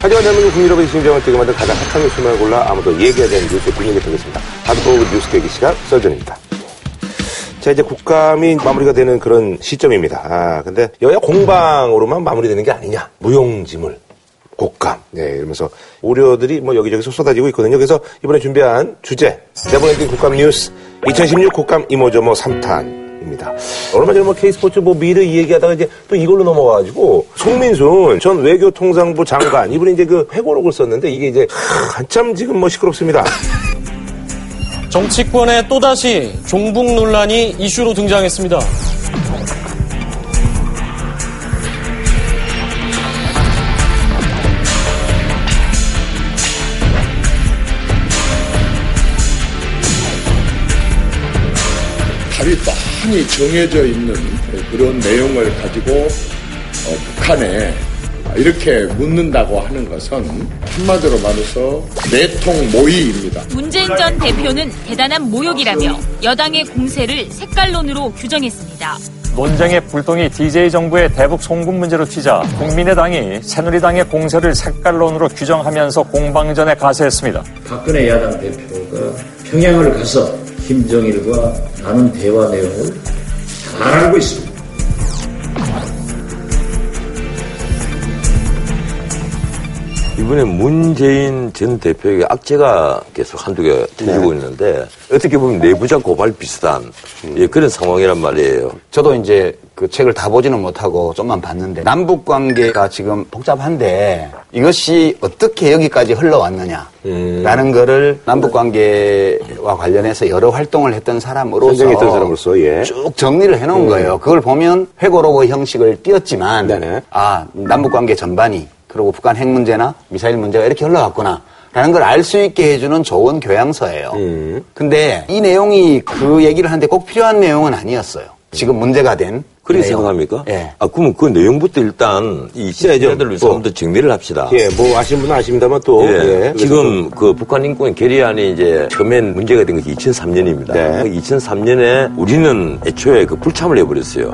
하지만 대한민국 국민 여러분의 심장을 뛰게 만든 가장 핫한 뉴스만 골라 아무도 얘기하지 않는 뉴스의 뒷얘기 드리겠습니다. 하드코어 뉴스 깨기 시간 썰전입니다. 자, 이제 국감이 마무리가 되는 그런 시점입니다. 아, 근데 여야 공방으로만 마무리되는 게 아니냐. 무용지물. 국감. 네, 이러면서 우려들이 뭐 여기저기서 쏟아지고 있거든요. 그래서 이번에 준비한 주제. never ending 국감 뉴스. 2016 국감 이모저모 3탄. 입니다. 얼마 전에 뭐 K스포츠 뭐 미르 이 얘기하다가 이제 또 이걸로 넘어와가지고 송민순 전 외교통상부 장관 이분이 이제 그 회고록을 썼는데 이게 이제 한참 지금 뭐 시끄럽습니다. 정치권에 또다시 종북 논란이 이슈로 등장했습니다. 뻔히 정해져 있는 그런 내용을 가지고 어, 북한에 이렇게 묻는다고 하는 것은 한마디로 말해서 내통 모의입니다. 문재인 전 대표는 대단한 모욕이라며 여당의 공세를 색깔론으로 규정했습니다. 논쟁의 불똥이 DJ 정부의 대북 송금 문제로 튀자 국민의당이 새누리당의 공세를 색깔론으로 규정하면서 공방전에 가세했습니다. 박근혜 야당 대표가 평양을 가서 김정일과 나눈 대화 내용을 잘 알고 있습니다. 이번에 문재인 전 대표에게 악재가 계속 한두 개 터지고 있는데 어떻게 보면 내부자 고발 비슷한 예, 그런 상황이란 말이에요. 저도 이제 그 책을 다 보지는 못하고 좀만 봤는데 남북 관계가 지금 복잡한데 이것이 어떻게 여기까지 흘러왔느냐라는 거를 남북 관계와 관련해서 여러 활동을 했던 사람으로서 선정했던 사람으로서 예. 쭉 정리를 해놓은 거예요. 그걸 보면 회고록의 형식을 띄었지만 네네. 아 남북 관계 전반이 그리고 북한 핵 문제나 미사일 문제가 이렇게 흘러갔구나. 라는 걸 알 수 있게 해주는 좋은 교양서예요. 음. 근데 이 내용이 그 얘기를 하는데 꼭 필요한 내용은 아니었어요. 지금 문제가 된. 그렇게 내용. 생각합니까? 예. 아, 그러면 그 내용부터 일단 이 시청자들을 위해서 뭐. 한번 더 정리를 합시다. 예, 뭐 아시는 분은 아십니다만 또 예. 예. 지금 그 북한 인권 결의안이 이제 처음엔 문제가 된 것이 2003년입니다. 네. 2003년에 우리는 애초에 그 불참을 해버렸어요.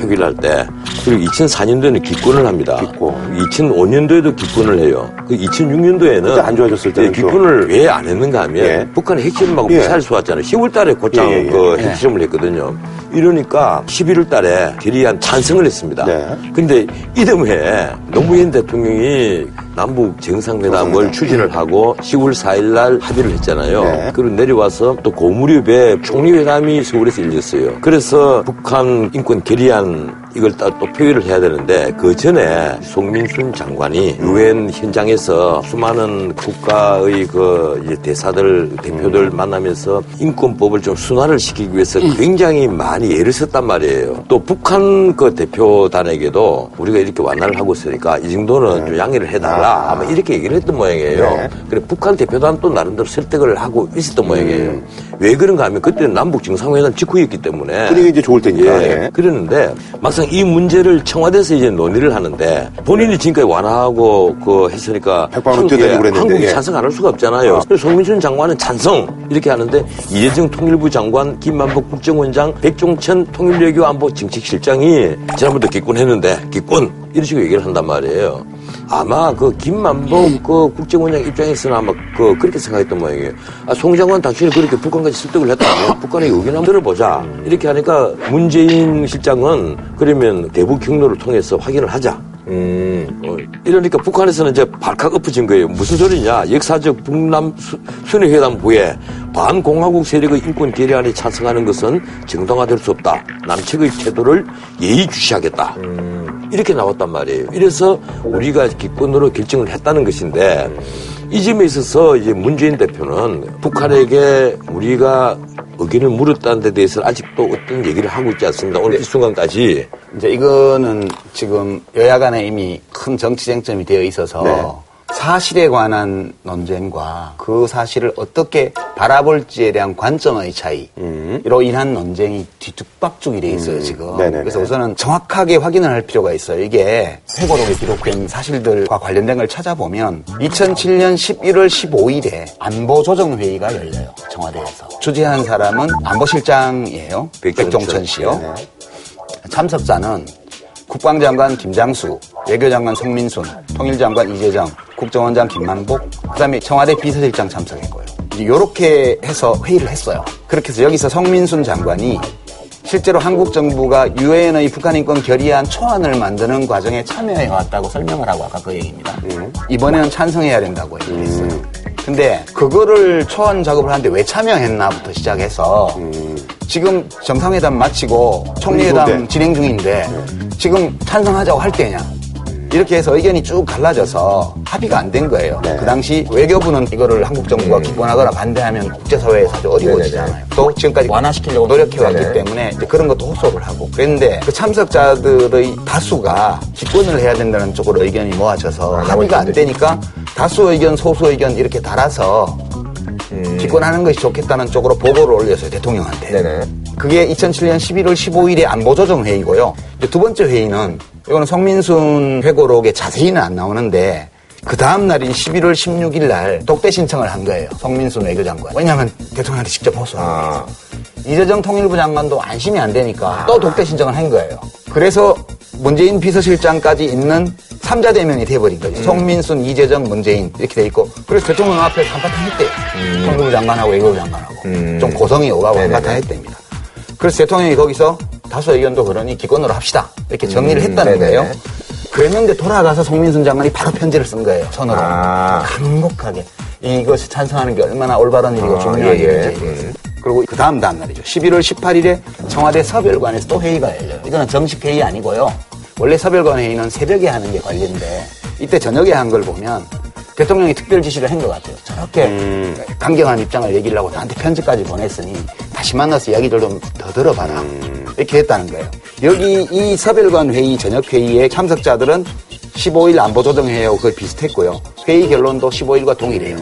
표기를 할 때. 그리고 2004년도에는 기권을 합니다. 기권. 2005년도에도 기권을 해요. 그 2006년도에는 그때 안 좋아졌을 때는 또. 기권을 왜 안 했는가 하면 예. 북한이 핵실험하고 예. 미사일 쏘았잖아요. 10월 달에 곧장 예, 예, 예. 그 핵실험을 했거든요. 이러니까 11월 달에 결의안 찬성을 했습니다. 네. 근데 이듬해 노무현 대통령이 남북 정상회담을 정상회담. 추진을 하고 10월 4일 날 합의를 했잖아요. 네. 그리고 내려와서 또 고무렵에 총리회담이 서울에서 열렸어요. 그래서 북한 인권 결의안 이걸 또, 또 표기를 해야 되는데 그 전에 송민순 장관이 유엔 현장에서 수많은 국가의 그 대사들 대표들 만나면서 인권법을 좀 순화를 시키기 위해서 굉장히 많이 애를 썼단 말이에요. 또 북한 그 대표단에게도 우리가 이렇게 완화를 하고 있으니까 이 정도는 좀 양해를 해달라 아마 이렇게 얘기를 했던 모양이에요. 네. 그래 북한 대표단 또 나름대로 설득을 하고 있었던 모양이에요. 왜 그런가 하면 그때는 남북 정상회담 직후였기 때문에 분위기 이제 좋을 때니까. 예. 예. 그랬는데 막상 이 문제를 청와대에서 이제 논의를 하는데 본인이 지금까지 완화하고 그 했으니까 백방으로 한국에- 뛰어다니고 그랬는데, 한국이 예. 찬성 안 할 수가 없잖아요. 그래서 송민준 장관은 찬성 이렇게 하는데 이재정 통일부 장관, 김만복 국정원장, 백종천 통일외교 안보 정책실장이 지난번도 기권했는데 기권 이런 식으로 얘기를 한단 말이에요. 아마 그 김만복 그 국정원장 입장에서는 아마 그 그렇게 생각했던 모양이에요. 아, 송 장관 당신이 그렇게 북한까지 설득을 했다면 북한의 의견 한번 들어보자. 이렇게 하니까 문재인 실장은 그러면 대북 경로를 통해서 확인을 하자. 음. 어, 이러니까 북한에서는 이제 발칵 엎어진 거예요. 무슨 소리냐. 역사적 북남 수- 순회회담 후에 반공화국 세력의 인권 결의안에 찬성하는 것은 정당화될 수 없다. 남측의 태도를 예의주시하겠다. 이렇게 나왔단 말이에요. 이래서 우리가 기권으로 결정을 했다는 것인데 이 점에 있어서 이제 문재인 대표는 북한에게 우리가 의견을 물었다는 데 대해서 아직도 어떤 얘기를 하고 있지 않습니다. 오늘 이 순간까지 이제 이거는 지금 여야 간에 이미 큰 정치 쟁점이 되어 있어서 네. 사실에 관한 논쟁과 그 사실을 어떻게 바라볼지에 대한 관점의 차이로 인한 논쟁이 뒤죽박죽이 돼 있어요 지금. 음. 네네네. 그래서 우선은 정확하게 확인을 할 필요가 있어요. 이게 회고록에 기록된 사실들과 관련된 걸 찾아보면 2007년 11월 15일에 안보조정회의가 열려요 청와대에서. 주재한 사람은 안보실장이에요. 백종천. 씨요. 네. 참석자는 국방장관 김장수, 외교장관 송민순, 통일장관 이재정, 국정원장 김만복, 그 다음에 청와대 비서실장 참석했고요. 이렇게 해서 회의를 했어요. 그렇게 해서 여기서 성민순 장관이 실제로 한국 정부가 유엔의 북한 인권 결의안 초안을 만드는 과정에 참여해 왔다고 설명을 하고 아까 그 얘기입니다. 이번에는 찬성해야 된다고 얘기했어요. 근데 그거를 초안 작업을 하는데 왜 참여했나부터 시작해서 지금 정상회담 마치고 총리회담 그런데. 진행 중인데 지금 찬성하자고 할 때냐? 이렇게 해서 의견이 쭉 갈라져서 합의가 안 된 거예요. 그 당시 외교부는 이거를 한국 정부가 기권하거나 반대하면 국제사회에서 아주 어려워지잖아요. 또 지금까지 완화시키려고 노력해왔기 때문에 이제 그런 것도 호소를 하고 그랬는데 그 참석자들의 다수가 기권을 해야 된다는 쪽으로 의견이 모아져서 합의가 안 되니까 다수 의견, 소수 의견 이렇게 달아서 기권하는 것이 좋겠다는 쪽으로 보고를 올렸어요 대통령한테. 그게 2007년 11월 15일에 안보조정회의고요. 두 번째 회의는 이거는 성민순 회고록에 자세히는 안 나오는데 그 다음 날인 11월 16일 날 독대 신청을 한 거예요. 성민순 외교장관. 왜냐하면 대통령한테 직접 호소한 거예요. 이재정 통일부 장관도 안심이 안 되니까 또 독대 신청을 한 거예요. 그래서 문재인 비서실장까지 있는 삼자 대면이 돼버린 거죠. 송민순, 이재정, 문재인 이렇게 돼 있고 그래서 대통령 앞에서 한바탕 했대요. 통일부 장관하고 외교부 장관하고 좀 고성이 오가고 한바탕 했답니다. 그래서 대통령이 거기서 다수 의견도 그러니 기권으로 합시다 이렇게 정리를 했다는 거예요. 그랬는데 돌아가서 송민순 장관이 바로 편지를 쓴 거예요. 손으로 간곡하게 이것을 찬성하는 게 얼마나 올바른 일이고 중요한 일인지에 대해서. 그리고 그 다음 다음 날이죠. 11월 18일에 청와대 서별관에서 또 회의가 열려요. 이거는 정식 회의 아니고요. 원래 서별관 회의는 새벽에 하는 게 관리인데 이때 저녁에 한 걸 보면 대통령이 특별 지시를 한 것 같아요. 저렇게 강경한 입장을 얘기를 하고 나한테 편지까지 보냈으니 다시 만나서 이야기를 좀 더 들어봐라. 이렇게 했다는 거예요. 여기 이 서별관 회의 저녁 회의에 참석자들은 15일 안보조정회의하고 거의 비슷했고요. 회의 결론도 15일과 동일해요.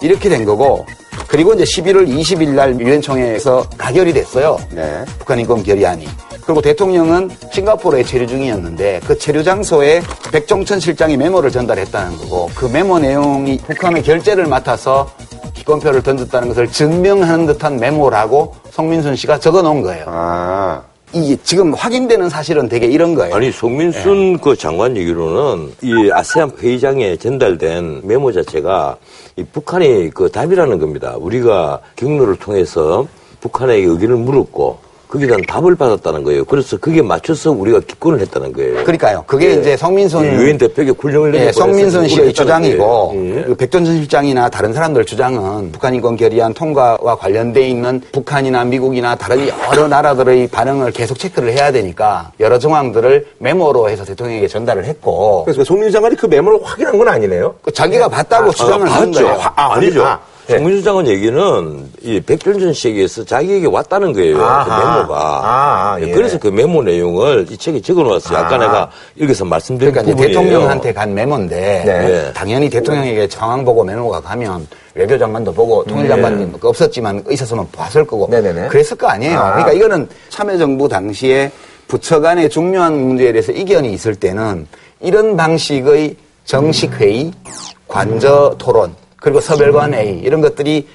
이렇게 된 거고 그리고 이제 11월 20일 날 유엔 총회에서 가결이 됐어요. 북한 인권 결의안이. 그리고 대통령은 싱가포르에 체류 중이었는데 그 체류 장소에 백종천 실장이 메모를 전달했다는 거고 그 메모 내용이 북한의 결재를 맡아서 기권표를 던졌다는 것을 증명하는 듯한 메모라고 성민순 씨가 적어 놓은 거예요. 아. 이게 지금 확인되는 사실은 되게 이런 거예요. 아니 송민순 그 장관 얘기로는 이 아세안 회의장에 전달된 메모 자체가 이 북한이 그 답이라는 겁니다. 우리가 경로를 통해서 북한에게 의견을 물었고 거기에 대한 답을 받았다는 거예요. 그래서 그게 맞춰서 우리가 기권을 했다는 거예요. 그러니까. 그러니까요. 그게 예. 이제 성민순 유엔 대표에게 훈령을 예, 내려서 성민순 씨의 주장이고 거예요. 예. 그 백전선 실장이나 다른 사람들 주장은 북한 인권 결의안 통과와 관련돼 있는 북한이나 미국이나 다른 여러 나라들의 반응을 계속 체크를 해야 되니까 여러 정황들을 메모로 해서 대통령에게 전달을 했고 그래서 송민수 장관이 그 메모를 확인한 건 아니네요. 그 자기가 봤다고 주장을 아, 하는. 거예요. 아, 아니죠. 아, 예. 송민수 장관 얘기는 이 백준전 씨에게서 자기에게 왔다는 거예요. 아하. 그 메모가. 아, 아, 예. 그래서 그 메모 내용을 이 책에 적어 놓았어요. 아까 아. 내가 여기서 말씀드린 그러니까 부분이에요. 대통령한테 간 메모인데 네. 당연히 대통령에게 상황 보고 메모가 가면 외교장관도 보고 통일장관님 없었지만 있었으면 봤을 거고 네네네. 그랬을 거 아니에요. 아. 그러니까 이거는 참여정부 당시에 부처 간의 중요한 문제에 대해서 이견이 있을 때는 이런 방식의 정식 회의, 관저 토론, 그리고 서별관 회의 이런 것들이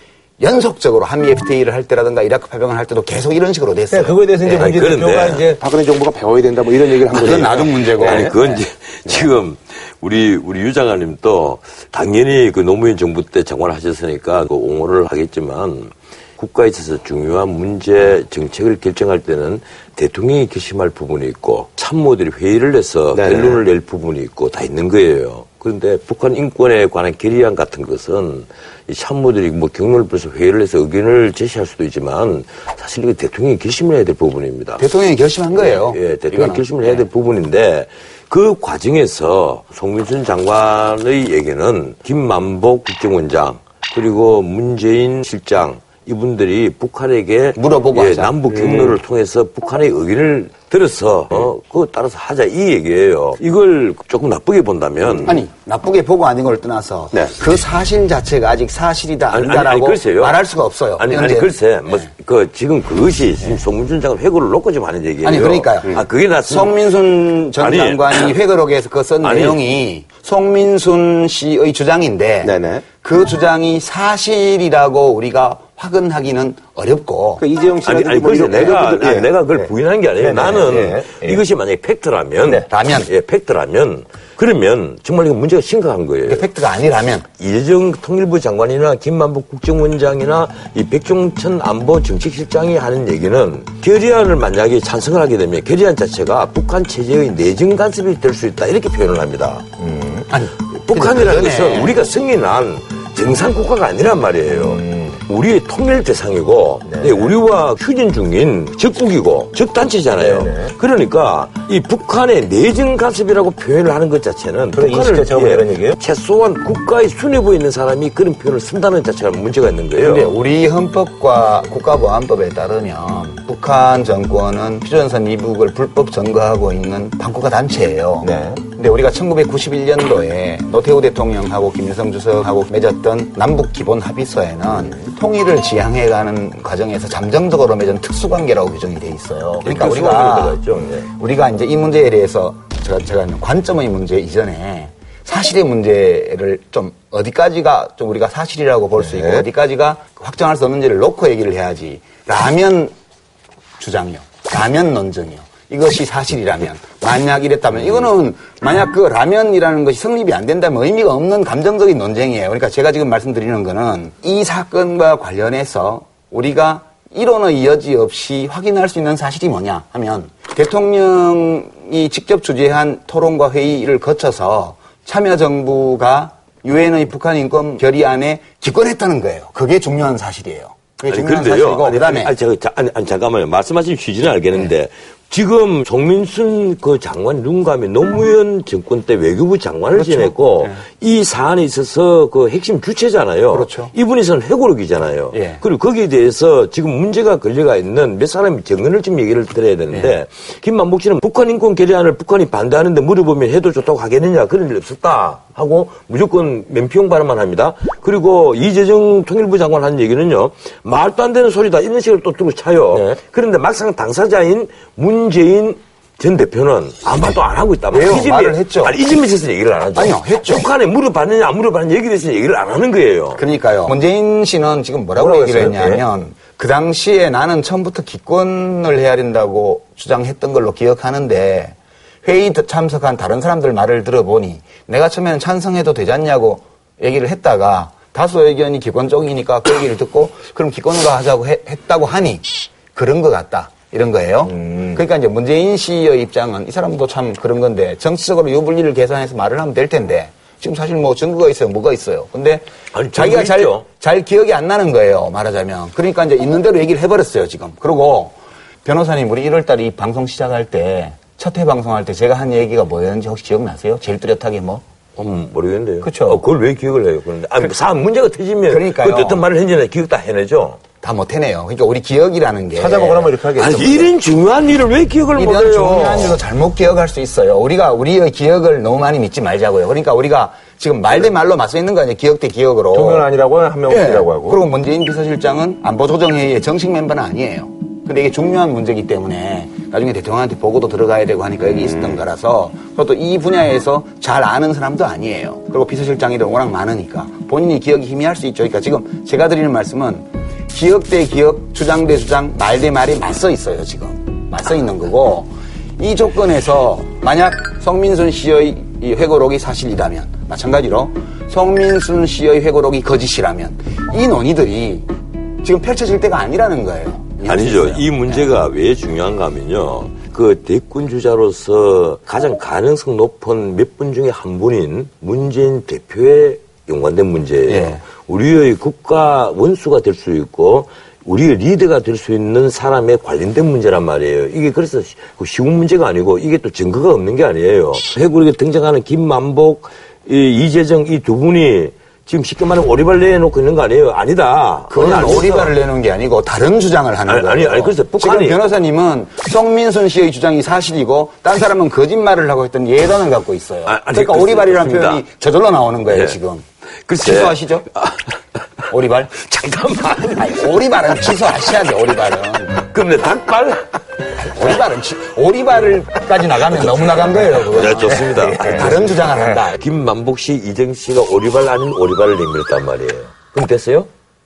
연속적으로 한미 FTA를 할 때라든가 이라크 파병을 할 때도 계속 이런 식으로 됐어요. 네, 그거에 대해서 이제 아니, 문재인 대표가 그런데- 이제 박근혜 정부가 배워야 된다 뭐 이런 얘기를 한 거죠. 그건 나중 문제고. 아니 그건 이제 지금 우리 우리 유 장관님도 당연히 그 노무현 정부 때 장관을 하셨으니까 그 옹호를 하겠지만 국가에 있어서 중요한 문제 정책을 결정할 때는 대통령이 결심할 부분이 있고 참모들이 회의를 해서. 결론을 낼 부분이 있고 다 있는 거예요. 그런데 북한 인권에 관한 결의안 같은 것은 이 참모들이 뭐 경로를 벌여서 회의를 해서 의견을 제시할 수도 있지만 사실 이거 대통령이 결심을 해야 될 부분입니다. 대통령이 결심한 거예요. 예, 대통령이 이거는. 결심을 해야 될 부분인데 그 과정에서 송민순 장관의 얘기는 김만복 국정원장 그리고 문재인 실장 이분들이 북한에게 물어보고 예. 남북 경로를 통해서 북한의 의견을 들어서 어, 그거 따라서 하자 이 얘기예요. 이걸 조금 나쁘게 본다면 아니 나쁘게 보고 아닌 걸 떠나서 네. 그 사실 자체가 아직 사실이다 아니, 아니, 아니다라고 아니. 말할 수가 없어요. 아니, 아니, 현재. 글쎄, 뭐, 그, 지금 그것이 지금 송민순 장관 회고를 놓고 지금 하는 얘기예요. 아니 그러니까요. 아, 그게 낫습니다. 송민순 전 아니. 장관이 회고록에서 그쓴 아니. 내용이 송민순 씨의 주장인데 네네. 그 주장이 사실이라고 우리가 확언하기는 어렵고 그러니까 이재용 씨가 아니, 아니, 그래서 내가, 아니, 내가 그걸 예. 부인한 게 아니에요. 네, 네, 나는 예, 예. 이것이 만약에 팩트라면, 네. 라면. 예, 팩트라면, 그러면 정말 이거 문제가 심각한 거예요. 그게 팩트가 아니라면 이재정 통일부 장관이나 김만복 국정원장이나 이 백종천 안보 정책실장이 하는 얘기는 결의안을 만약에 찬성을 하게 되면 결의안 자체가 북한 체제의 내정 간섭이 될 수 있다 이렇게 표현을 합니다. 아니 북한이라는 것은 우리가 승인한 정상 국가가 아니란 말이에요. 우리의 통일 대상이고 네, 우리와 휴전 중인 적국이고 적단체잖아요. 그러니까 이 북한의 내정 간섭이라고 표현을 하는 것 자체는 제가 예, 이런 얘기예요? 최소한 국가의 수뇌부에 있는 사람이 그런 표현을 쓴다는 자체가 문제가 있는 거예요. 근데 우리 헌법과 국가보안법에 따르면 북한 정권은 휴전선 이북을 불법 점거하고 있는 반국가 단체예요. 네. 근데 우리가 1991년도에 노태우 대통령하고 김일성 주석하고 맺었던 남북 기본 합의서에는 통일을 지향해가는 과정에서 잠정적으로 맺은 특수관계라고 규정이 돼 있어요. 그러니까 특수관계가 우리가. 네. 우리가 이제 이 문제에 대해서 제가 제가 관점의 문제 이전에 사실의 문제를 좀 어디까지가 좀 우리가 사실이라고 볼 수 있고 네. 어디까지가 확정할 수 없는지를 놓고 얘기를 해야지. 라면 주장이요. 라면 논쟁이요. 이것이 사실이라면 만약 이랬다면 이거는 만약 그 라면이라는 것이 성립이 안 된다면 의미가 없는 감정적인 논쟁이에요. 그러니까 제가 지금 말씀드리는 거는 이 사건과 관련해서 우리가 이론의 여지 없이 확인할 수 있는 사실이 뭐냐 하면 대통령이 직접 주재한 토론과 회의를 거쳐서 참여정부가 유엔의 북한 인권 결의안에 기권했다는 거예요. 그게 중요한 사실이에요. 그게 아니, 중요한 그런데요. 사실이고 아니, 그다음에 아니, 저, 자, 아니, 아니, 잠깐만요. 말씀하신 취지는 알겠는데 지금 정민순 그 장관 눈감이 노무현 정권 때 외교부 장관을 그렇죠. 지냈고 이 사안에 있어서 그 핵심 주체잖아요. 그렇죠. 이분이선 회고록이잖아요. 예. 그리고 거기에 대해서 지금 문제가 걸려가 있는 몇 사람이 증언을 좀 얘기를 드려야 되는데 예. 김만복 씨는 북한 인권 결의안을 북한이 반대하는데 물어보면 해도 좋다고 하겠느냐 그런 일 없었다 하고 무조건 맨피용 발언만 합니다. 그리고 이재정 통일부 장관 한 얘기는요 말도 안 되는 소리다 이런 식으로 또 두고 차요. 네. 그런데 막상 당사자인 문재인 전 대표는 아무 말도 안 하고 있다. 왜요? 이 점에- 말을 했죠. 아니, 이 점에 있어서 얘기를 안 하죠. 아니요, 했죠. 북한에 물어봤느냐 안 물어봤느냐 얘기에 대해서 얘기를 안 하는 거예요. 그러니까요. 문재인 씨는 지금 뭐라고 뭐라고 얘기를 했어요? 했냐면 그 당시에 나는 처음부터 기권을 해야 된다고 주장했던 걸로 기억하는데 회의 참석한 다른 사람들 말을 들어보니 내가 처음에는 찬성해도 되지 않냐고 얘기를 했다가 다수 의견이 기권 쪽이니까 그 얘기를 듣고 그럼 기권으로 하자고 해- 했다고 하니 그런 것 같다. 이런 거예요. 그러니까 이제 문재인 씨의 입장은 이 사람도 참 그런 건데 정치적으로 유불리를 계산해서 말을 하면 될 텐데 지금 사실 뭐 증거가 있어요. 뭐가 있어요. 근데 아니, 자기가 잘, 있죠. 잘 기억이 안 나는 거예요. 말하자면. 그러니까 이제 있는 대로 얘기를 해버렸어요. 지금. 그리고 변호사님 우리 1월달에 이 방송 시작할 때 첫 회 방송할 때 제가 한 얘기가 뭐였는지 혹시 기억나세요? 제일 뚜렷하게 뭐? 음, 모르겠는데요. 그쵸. 어, 그걸 왜 기억을 해요? 그런데 아니, 사안 문제가 터지면 그러니까요. 그 어떤 말을 했는지 기억 다 해내죠. 다 못해내요. 그러니까 우리 기억이라는 게. 찾아보거나 뭐 이렇게 하겠죠. 아니, 이런 중요한 일을 왜 기억을 이런 못해요? 중요한 일도 잘못 기억할 수 있어요. 우리가 우리의 기억을 너무 많이 믿지 말자고요. 그러니까 우리가 지금 말 대 말로 맞서 있는 거 아니에요. 기억 대 기억으로. 두 명은 아니라고 한 명은 예. 하고. 그리고 문재인 비서실장은 안보조정회의의 정식 멤버는 아니에요. 근데 이게 중요한 문제이기 때문에 나중에 대통령한테 보고도 들어가야 되고 하니까 여기 있었던 거라서 그것도 이 분야에서 잘 아는 사람도 아니에요. 그리고 비서실장이도 워낙 많으니까 본인이 기억이 희미할 수 있죠. 그러니까 지금 제가 드리는 말씀은 기억 대 기억, 주장 대 주장, 말 대 말이 맞서 있어요. 지금 맞서 있는 거고 이 조건에서 만약 성민순 씨의 이 회고록이 사실이라면 마찬가지로 성민순 씨의 회고록이 거짓이라면 이 논의들이 지금 펼쳐질 때가 아니라는 거예요. 아니죠. 이 문제가 왜 중요한가 하면요. 그 대권 주자로서 가장 가능성 높은 몇 분 중에 한 분인 문재인 대표에 연관된 문제예요. 예. 우리의 국가 원수가 될 수 있고 우리의 리더가 될 수 있는 사람에 관련된 문제란 말이에요. 이게 그래서 시- 그 쉬운 문제가 아니고 이게 또 증거가 없는 게 아니에요. 회고록에 등장하는 김만복, 이 이재정 이 두 분이 지금 쉽게 말하면 오리발 내놓고 있는 거 아니에요? 아니다. 그건. 오리발을 내놓은 게 아니고 다른 주장을 하는 아니, 거예요. 아니, 아니, 그래서 북한이- 지금 변호사님은 성민순 씨의 주장이 사실이고 딴 사람은 거짓말을 하고 있던 예단을 갖고 있어요. 아, 아니, 그러니까 오리발이라는. 표현이 저절로 나오는 거예요, 예. 지금. 글쎄. 취소하시죠? 오리발? 잠깐만. 아니, 오리발은 취소하셔야 돼, 오리발은. 그럼 내 닭발? 오리발은 취, 오리발까지 나가면 너무 나간 거예요, 그거. 네, 좋습니다. 다른 주장을 한다. 김만복 씨, 이정 씨가 오리발 아닌 오리발을 내밀었단 말이에요. 그럼 됐어요?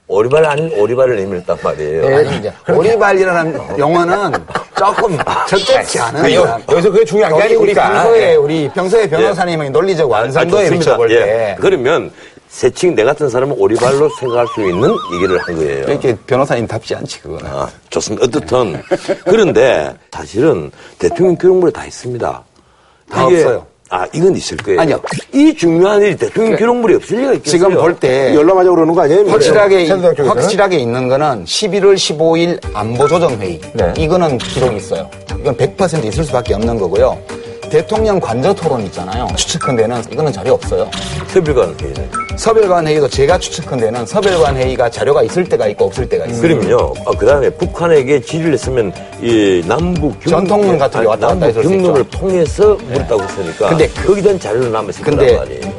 오리발 아닌 오리발을 내밀었단 말이에요. 예, 이제 오리발이라는 용어는 조금 적절치 않은 그 여- 여기서 그게 중요한 게 여기 우리 아니니까. 평소에 예. 우리 평소에 변호사님의 논리적 완성도에 아니, 좋습니다. 비춰볼 예. 때 그러면 세칭 내 같은 사람은 오리발로 생각할 수 있는 얘기를 한 거예요. 이렇게 변호사님답지 않지 그거는. 아, 좋습니다. 어떻든. 그런데 사실은 대통령 기록물에 다 있습니다. 다 이게- 없어요. 아, 이건 있을 거예요. 아니요. 이 중요한 일이 대통령 기록물이 없을 리가 있겠어요. 지금 볼 때 열람하자고 그러는 거 아니에요? 확실하게 쪽에서는? 확실하게 있는 거는 11월 15일 안보조정회의 네. 이거는 기록이 있어요. 이건 100% 있을 수밖에 없는 거고요. 대통령 관저 토론 있잖아요. 추측컨대는 이거는 자료 없어요. 서별관 회의는. 서별관 회의도 제가 추측컨대는 서별관 회의가 자료가 있을 때가 있고 없을 때가 있어요. 그러면요. 그 다음에 북한에게 지지를 했으면 이 남북 경- 전통문 같은 게 왔다 갔다 수 경로를. 통해서 물었다고 했으니까. 근데 거기에 대한 자료는 남아 있을 근데 거란 말이에요.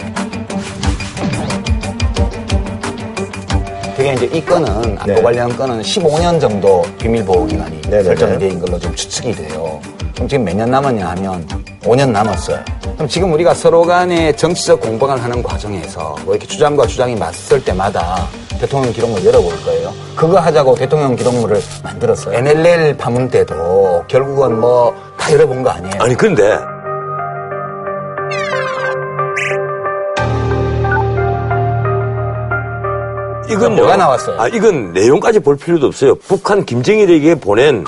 되게 이제 이 건은 안보 네. 관련 건은 15년 정도 비밀 보호 기간이 네네네. 설정된 걸로 좀 추측이 돼요. 그럼 지금 몇 년 남았냐 하면 5년 남았어요. 그럼 지금 우리가 서로 간에 정치적 공방을 하는 과정에서 뭐 이렇게 주장과 주장이 맞설 때마다 대통령 기록물 열어볼 거예요. 그거 하자고 대통령 기록물을 만들었어요. NLL 파문 때도 결국은 뭐 다 열어본 거 아니에요. 아니, 근데 이건요. 뭐가 나왔어요? 아, 이건 내용까지 볼 필요도 없어요. 북한 김정일에게 보낸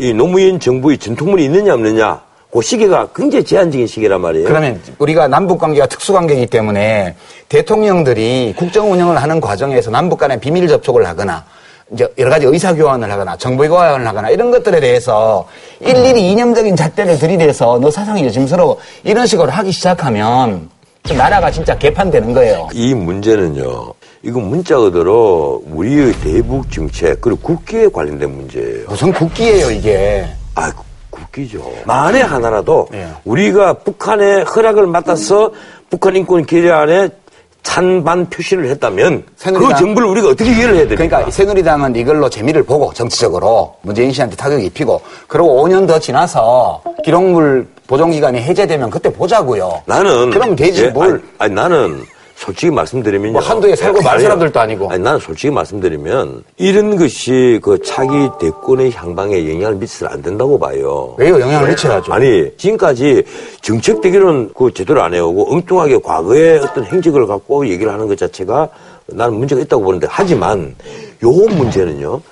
이 노무현 정부의 전통물이 있느냐 없느냐. 그 시기가 굉장히 제한적인 시기란 말이에요. 그러면 우리가 남북 관계가 특수 관계이기 때문에 대통령들이 국정 운영을 하는 과정에서 남북 간에 비밀 접촉을 하거나 이제 여러 가지 의사 교환을 하거나 정보 교환을 하거나 이런 것들에 대해서 일일이 이념적인 잣대를 들이대서 너 사상이 요즘스러워 이런 식으로 하기 시작하면 그 나라가 진짜 개판되는 거예요. 이 문제는요. 이거 문자 그대로 우리의 대북 정책 그리고 국기에 관련된 문제예요. 무슨 국기예요 이게. 아, 국기죠. 만에 하나라도 예. 우리가 북한의 허락을 맡아서 북한 인권 계례안에 찬반 표시를 했다면 새누리당- 그 정부를 우리가 어떻게 이해를 해야 됩니까? 그러니까 새누리당은 이걸로 재미를 보고 정치적으로 문재인 씨한테 타격이 입히고 그리고 5년 더 지나서 기록물 보존 기간이 해제되면 그때 보자고요. 나는 그럼 되지 예, 뭘. 아니, 아니, 나는 솔직히 말씀드리면요. 뭐 한두에 살고 말. 사람들도 아니고. 아니 나는 솔직히 말씀드리면 이런 것이 그 차기 대권의 향방에 영향을 미쳐서 안 된다고 봐요. 왜요? 영향을 미쳐야죠. 아니 지금까지 정책 대결은 그 제대로 안 해오고 엉뚱하게 과거의 어떤 행적을 갖고 얘기를 하는 것 자체가 나는 문제가 있다고 보는데 하지만 요 문제는요.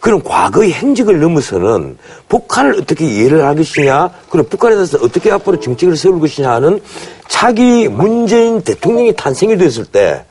그런 과거의 행적을 넘어서는 북한을 어떻게 이해를 할 것이냐, 그리고 북한에 대해서 어떻게 앞으로 정책을 세울 것이냐 하는 차기 문재인 대통령이 탄생이 됐을 때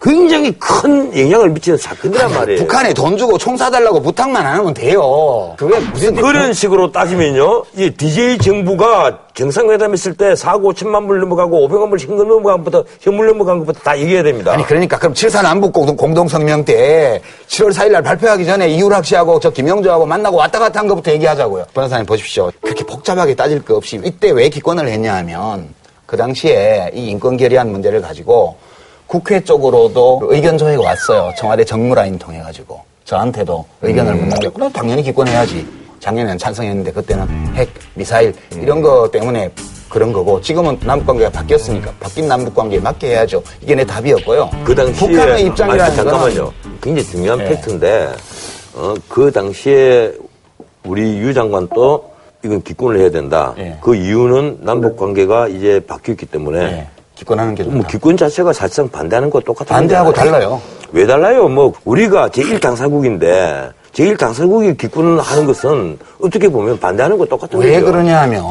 굉장히 큰 영향을 미치는 사건이란 말이에요. 북한에 돈 주고 총 사달라고 부탁만 안 하면 돼요. 그게 무슨 그런 식으로 따지면요, 이 DJ 정부가 정상회담 했을 때 4억 5천만 불 넘어가고 500만 불 현금 넘어간 것부터, 현물 넘어간 것부터 다 얘기해야 됩니다. 아니 그러니까 그럼 7사 남북 공동, 공동성명 때 7월 4일 날 발표하기 전에 이유락 씨하고 저 김영주하고 만나고 왔다 갔다 한 것부터 얘기하자고요. 변호사님 보십시오. 그렇게 복잡하게 따질 거 없이 이때 왜 기권을 했냐 하면 그 당시에 이 인권 결의안 문제를 가지고 국회 쪽으로도 의견 조회가 왔어요. 청와대 정무라인 통해 가지고 저한테도 의견을 묻는데 그럼 당연히 기권해야지. 작년에는 찬성했는데 그때는 핵, 미사일 이런 거 때문에 그런 거고 지금은 남북 관계가 바뀌었으니까 바뀐 남북 관계에 맞게 해야죠. 이게 내 답이었고요. 그 당시에 북한의 입장이라는 아니, 잠깐만요. 거는 굉장히 중요한 네. 팩트인데 어, 그 당시에 우리 유 장관도 이건 기권을 해야 된다. 네. 그 이유는 남북 관계가 이제 바뀌었기 때문에 네, 기권하는 게 좋다. 뭐 기권 자체가 사실상 반대하는 거 똑같은 반대하고. 달라요. 왜 달라요? 뭐 우리가 제1당사국인데 제1당사국이 기권하는 것은 어떻게 보면 반대하는 거 똑같은 거죠. 왜 그러냐 하면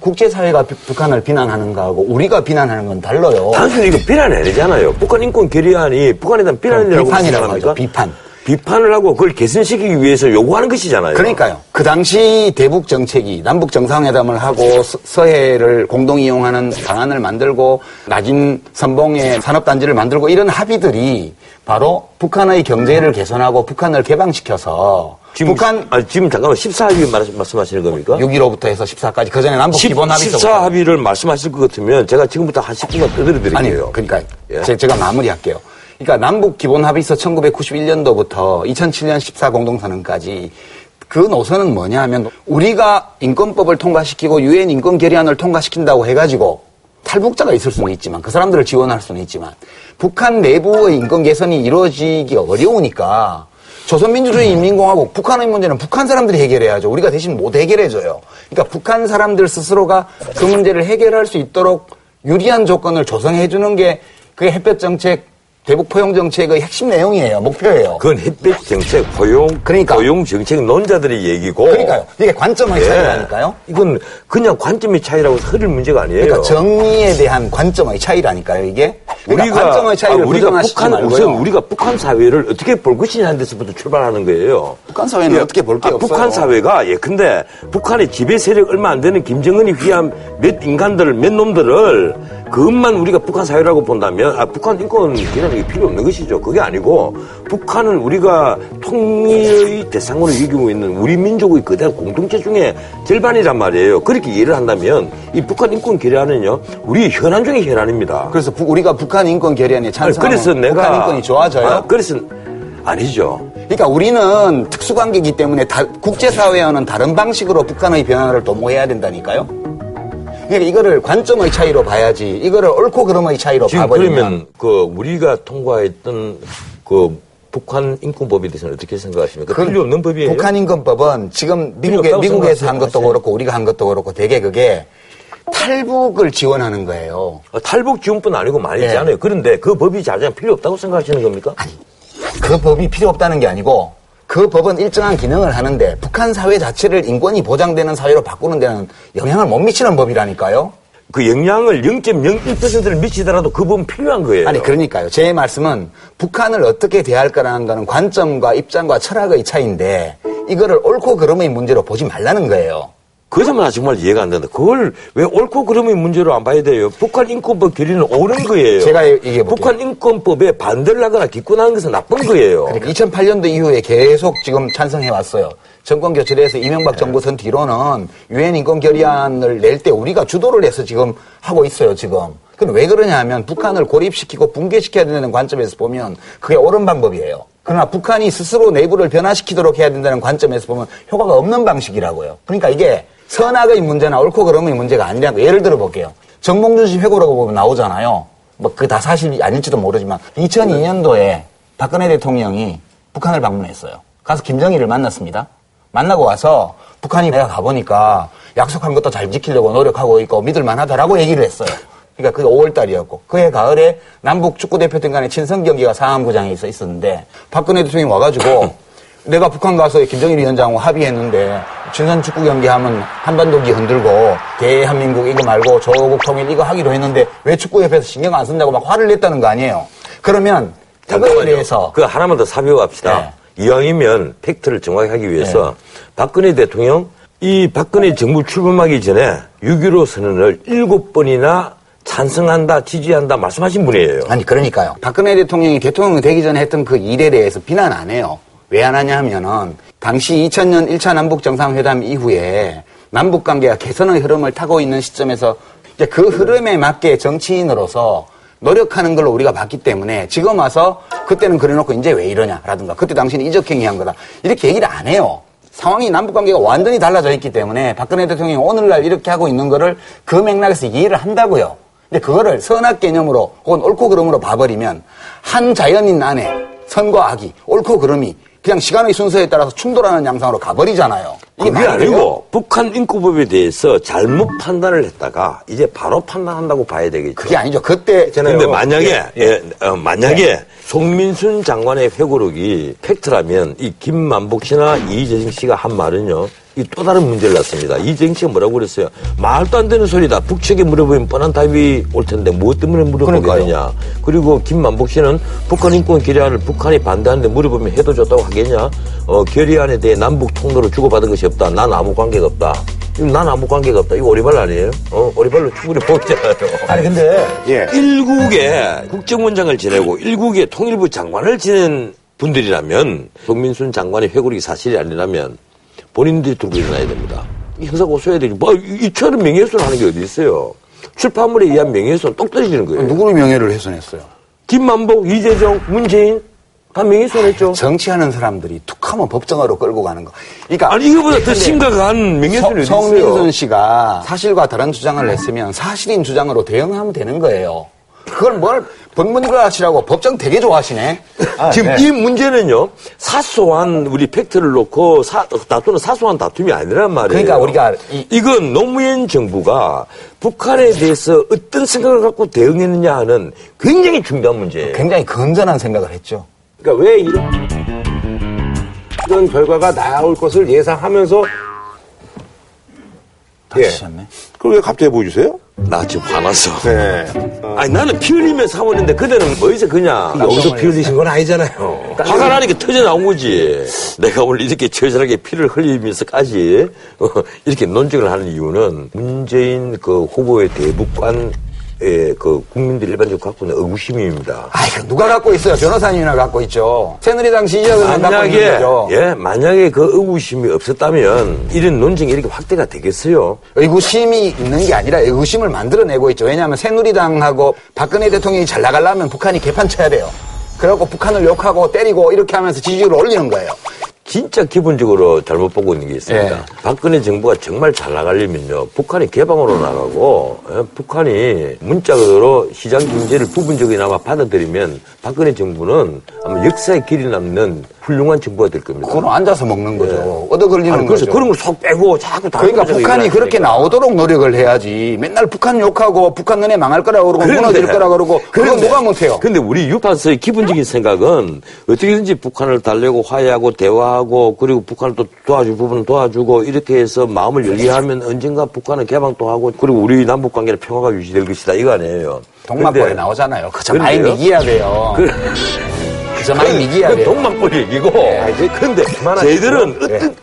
국제사회가 비- 북한을 비난하는 거하고 우리가 비난하는 건 달라요. 단순히 이거 비난 아니잖아요. 북한 인권 결의안이 북한에 대한 비난이라고 비판이라고? 하죠. 비판. 비판을 하고 그걸 개선시키기 위해서 요구하는 것이잖아요. 그러니까요. 그 당시 대북 정책이 남북 정상회담을 하고 서- 서해를 공동 이용하는 방안을 만들고 낮은 선봉의 산업단지를 만들고 이런 합의들이 바로 북한의 경제를 개선하고 북한을 개방시켜서 지금, 북한 아니, 지금 잠깐만 14합의 말씀하시는 겁니까? 6.15부터 해서 14까지 그 전에 남북 기본 합의서 14합의를 말씀하실 것 같으면 제가 지금부터 한 10분만 떠들어 드릴게요. 아니요. 그러니까 예. 제, 제가 마무리할게요. 그러니까 남북 기본 합의서 1991년도부터 2007년 14 공동선언까지 그 노선은 뭐냐 하면 우리가 인권법을 통과시키고 유엔 인권 결의안을 통과시킨다고 해가지고 탈북자가 있을 수는 있지만 그 사람들을 지원할 수는 있지만 북한 내부의 인권 개선이 이루어지기 어려우니까 조선민주주의 인민공화국 북한의 문제는 북한 사람들이 해결해야죠. 우리가 대신 못 해결해줘요. 그러니까 북한 사람들 스스로가 그 문제를 해결할 수 있도록 유리한 조건을 조성해주는 게 그게 햇볕 정책 대북 포용 정책의 핵심 내용이에요. 목표예요. 그건 햇볕 정책, 포용, 그러니까. 포용 정책 논자들의 얘기고. 그러니까요. 이게 관점의 예. 차이라니까요. 이건 그냥 관점의 차이라고 흐를 문제가 아니에요. 그러니까 정의에 대한 관점의 차이라니까요, 이게. 그러니까 관점의 차이를 아, 우리가 북한 말고요. 우선 우리가 북한 사회를 어떻게 볼 것이냐는 데서부터 출발하는 거예요. 북한 사회는 어떻게 볼게 아, 없어요. 북한 사회가 예 근데 북한의 지배 세력 얼마 안 되는 김정은이 위한 몇 인간들을 몇 놈들을 그것만 우리가 북한 사회라고 본다면 아 북한 인권이 게 필요 없는 것이죠. 그게 아니고 북한은 우리가 통일의 대상으로 여기고 있는 우리 민족의 그대한 공동체 중에 절반이란 말이에요. 그렇게 이해를 한다면 이 북한 인권 결의안은요 우리 현안 중의 현안입니다. 그래서 부- 우리가 북한 인권 결의안에 찬성하면 그래서 내가 북한 인권이 좋아져요. 아, 그래서 아니죠. 그러니까 우리는 특수관계이기 때문에 다- 국제사회와는 다른 방식으로 북한의 변화를 도모해야 된다니까요. 그러니까 이거를 관점의 차이로 봐야지 이거를 옳고 그름의 차이로 지금 봐버리면 그러면 그 우리가 통과했던 그 북한 인권법에 대해서는 어떻게 생각하십니까? 그 필요 없는 법이에요. 북한 인권법은 지금 미국에, 미국에서 한? 것도 그렇고 우리가 한 것도 그렇고 되게 그게 탈북을 지원하는 거예요. 어, 탈북 지원뿐 아니고 많이 네. 있잖아요. 그런데 그 법이 자장 필요 없다고 생각하시는 겁니까? 그 법이 필요 없다는 게 아니고 그 법은 일정한 기능을 하는데 북한 사회 자체를 인권이 보장되는 사회로 바꾸는 데는 영향을 못 미치는 법이라니까요. 그 영향을 0.01%를 미치더라도 그 법은 필요한 거예요. 아니 그러니까요. 제 말씀은 북한을 어떻게 대할까라는 거는 관점과 입장과 철학의 차이인데 이거를 옳고 그름의 문제로 보지 말라는 거예요. 그것만 정말 이해가 안 된다. 그걸 왜 옳고 그름의 문제로 안 봐야 돼요? 북한 인권법 결의는 옳은 거예요. 제가 얘기해 볼게요. 북한 인권법에 반대를 하거나 기권하는 것은 나쁜 거예요. 그러니까 2008년도 이후에 계속 지금 찬성해 왔어요. 정권 교체돼서 이명박 정부 선 뒤로는 유엔 인권 결의안을 낼 때 우리가 주도를 해서 지금 하고 있어요, 지금. 그럼 왜 그러냐 하면 북한을 고립시키고 붕괴시켜야 된다는 관점에서 보면 그게 옳은 방법이에요. 그러나 북한이 스스로 내부를 변화시키도록 해야 된다는 관점에서 보면 효과가 없는 방식이라고요. 그러니까 이게 선악의 문제나 옳고 그름의 문제가 아니라고 예를 들어 볼게요. 정몽준 씨 회고라고 보면 나오잖아요. 뭐 그 다 사실이 아닐지도 모르지만 2002년도에 박근혜 대통령이 북한을 방문했어요. 가서 김정일을 만났습니다. 만나고 와서 북한이 내가 가보니까 약속한 것도 잘 지키려고 노력하고 있고 믿을만 하다라고 얘기를 했어요. 그러니까 그게 5월달이었고 그해 가을에 남북 축구대표팀 간의 친선 경기가 상암구장에 있어 있었는데 박근혜 대통령이 와가지고 내가 북한 가서 김정일 위원장하고 합의했는데 친선 축구 경기 하면 한반도기 흔들고 대한민국 이거 말고 조국 통일 이거 하기로 했는데 왜 축구협회에서 신경 안 쓴다고 막 화를 냈다는 거 아니에요. 그러면 잠깐만요. 대해서 그 하나만 더 사별합시다. 네. 이왕이면 팩트를 정확히 하기 위해서 박근혜 대통령 이 박근혜 정부 출범하기 전에 6.15 선언을 일곱 번이나 찬성한다, 지지한다 말씀하신 분이에요. 아니 그러니까요. 박근혜 대통령이 대통령 되기 전에 했던 그 일에 대해서 비난 안 해요. 왜 안 하냐 하면은 당시 2000년 1차 남북 정상회담 이후에 남북 관계가 개선의 흐름을 타고 있는 시점에서 이제 그 흐름에 맞게 정치인으로서 노력하는 걸로 우리가 봤기 때문에 지금 와서 그때는 그래놓고 이제 왜 이러냐라든가 그때 당신이 이적행위한 거다 이렇게 얘기를 안 해요. 상황이 남북 관계가 완전히 달라져 있기 때문에 박근혜 대통령이 오늘날 이렇게 하고 있는 거를 그 맥락에서 이해를 한다고요. 근데 그거를 선악 개념으로 혹은 옳고 그름으로 봐버리면 한 자연인 안에 선과 악이 옳고 그름이 그냥 시간의 순서에 따라서 충돌하는 양상으로 가버리잖아요. 이게 그게? 아니고 북한 인권법에 대해서 잘못 판단을 했다가 이제 바로 판단한다고 봐야 되겠죠. 그게 아니죠. 그때 근데 만약에 예, 어, 만약에 송민순 장관의 회고록이 팩트라면 이 김만복 씨나 이재정 씨가 한 말은요. 이또 다른 문제를 낳습니다. 이재정 씨가 뭐라고 그랬어요? 말도 안 되는 소리다. 북측에 물어보면 뻔한 답이 올 텐데 무엇 때문에 물어보겠느냐. 그리고 김만복 씨는 북한 인권 결의안을 북한이 반대하는데 물어보면 해도 좋다고 하겠냐. 어, 결의안에 대해 남북 통로로 주고받은 것이 없다. 난 아무 관계가 없다. 난 아무 관계가 없다. 이거 오리발 아니에요? 어, 오리발로 충분히 보잖아요. 아니 근데 예. 일국의 국정원장을 지내고 일국의 통일부 장관을 지낸 분들이라면 송민순 장관의 회고록이 사실이 아니라면 본인들이 들고 일어나야 됩니다. 이 형사 고소해야 되지. 뭐 이처럼 명예훼손 하는 게 어디 있어요. 출판물에 의한 명예훼손 똑 떨어지는 거예요. 누구를 명예를 훼손했어요? 김만복, 이재정, 문재인 다 명예훼손했죠. 정치하는 사람들이 툭하면 법정으로 끌고 가는 거. 그러니까 아니 이거보다 더 심각한 명예훼손이 성민순 있어요? 씨가 사실과 다른 주장을 했으면 사실인 주장으로 대응하면 되는 거예요. 그걸 뭘 법문가시라고 법정 되게 좋아하시네. 지금 이 문제는요 사소한 우리 팩트를 놓고 사, 다투는 사소한 다툼이 아니란 말이에요. 그러니까 우리가 이- 이건 노무현 정부가 북한에 대해서 어떤 생각을 갖고 대응했느냐 하는 굉장히 중요한 문제예요. 굉장히 건전한 생각을 했죠. 그러니까 왜 이런 이런 결과가 나올 것을 예상하면서 예. 다치셨네. 그걸 왜 갑자기 보여주세요? 나 지금 화났어. 네. 아니 나는 피 흘리면서 하고 있는데 그대는 뭐이서 그냥 여기서 피 흘리신 건 아니잖아요. 화가 나니까 터져 나온 거지. 내가 오늘 이렇게 처절하게 피를 흘리면서까지 어, 이렇게 논쟁을 하는 이유는 문재인 그 후보의 대북관 의그 국민들 일반적으로 갖고 있는 의구심입니다. 아이, 그 누가 갖고 있어요? 변호사님이나 갖고 있죠. 새누리당 지지자들만 갖고 있는 거죠. 예 만약에 그 의구심이 없었다면 이런 논쟁이 이렇게 확대가 되겠어요. 의구심이 있는 게 아니라 의구심을 만들어내고 있죠. 왜냐하면 새누리당하고 박근혜 대통령이 잘 나가려면 북한이 개판 쳐야 돼요. 그래갖고 북한을 욕하고 때리고 이렇게 하면서 지지율을 올리는 거예요. 진짜 기본적으로 잘못 보고 있는 게 있습니다. 예. 박근혜 정부가 정말 잘 나가려면요, 북한이 개방으로 나가고, 예, 북한이 문자 그대로 시장 경제를 부분적이나마 받아들이면 박근혜 정부는 아마 역사에 길이 남는 훌륭한 정부가 될 겁니다. 그건 앉아서 먹는 거죠. 얻어 걸리는 아니, 그래서 거죠. 그런 걸 속 빼고 자꾸 다른 그러니까 북한이 그렇게 하니까. 나오도록 노력을 해야지. 맨날 북한 욕하고 북한 너네 망할 거라고 그러고 그런데, 무너질 거라고 그러고 그건 누가 못해요. 근데 우리 유판서의 기본적인 생각은 어떻게든지 북한을 달래고 화해하고 대화하고 그리고 북한을 또 도와줄 부분은 도와주고 이렇게 해서 마음을 열게 하면 언젠가 북한은 개방도 하고 그리고 우리 남북 관계는 평화가 유지될 것이다 이거 아니에요. 동막골에 나오잖아요. 그저 많이? 미기야 돼요. 그- 그저 많이 미기야 그 돼요. 동막골 얘기고. 근데 저희들은 어떤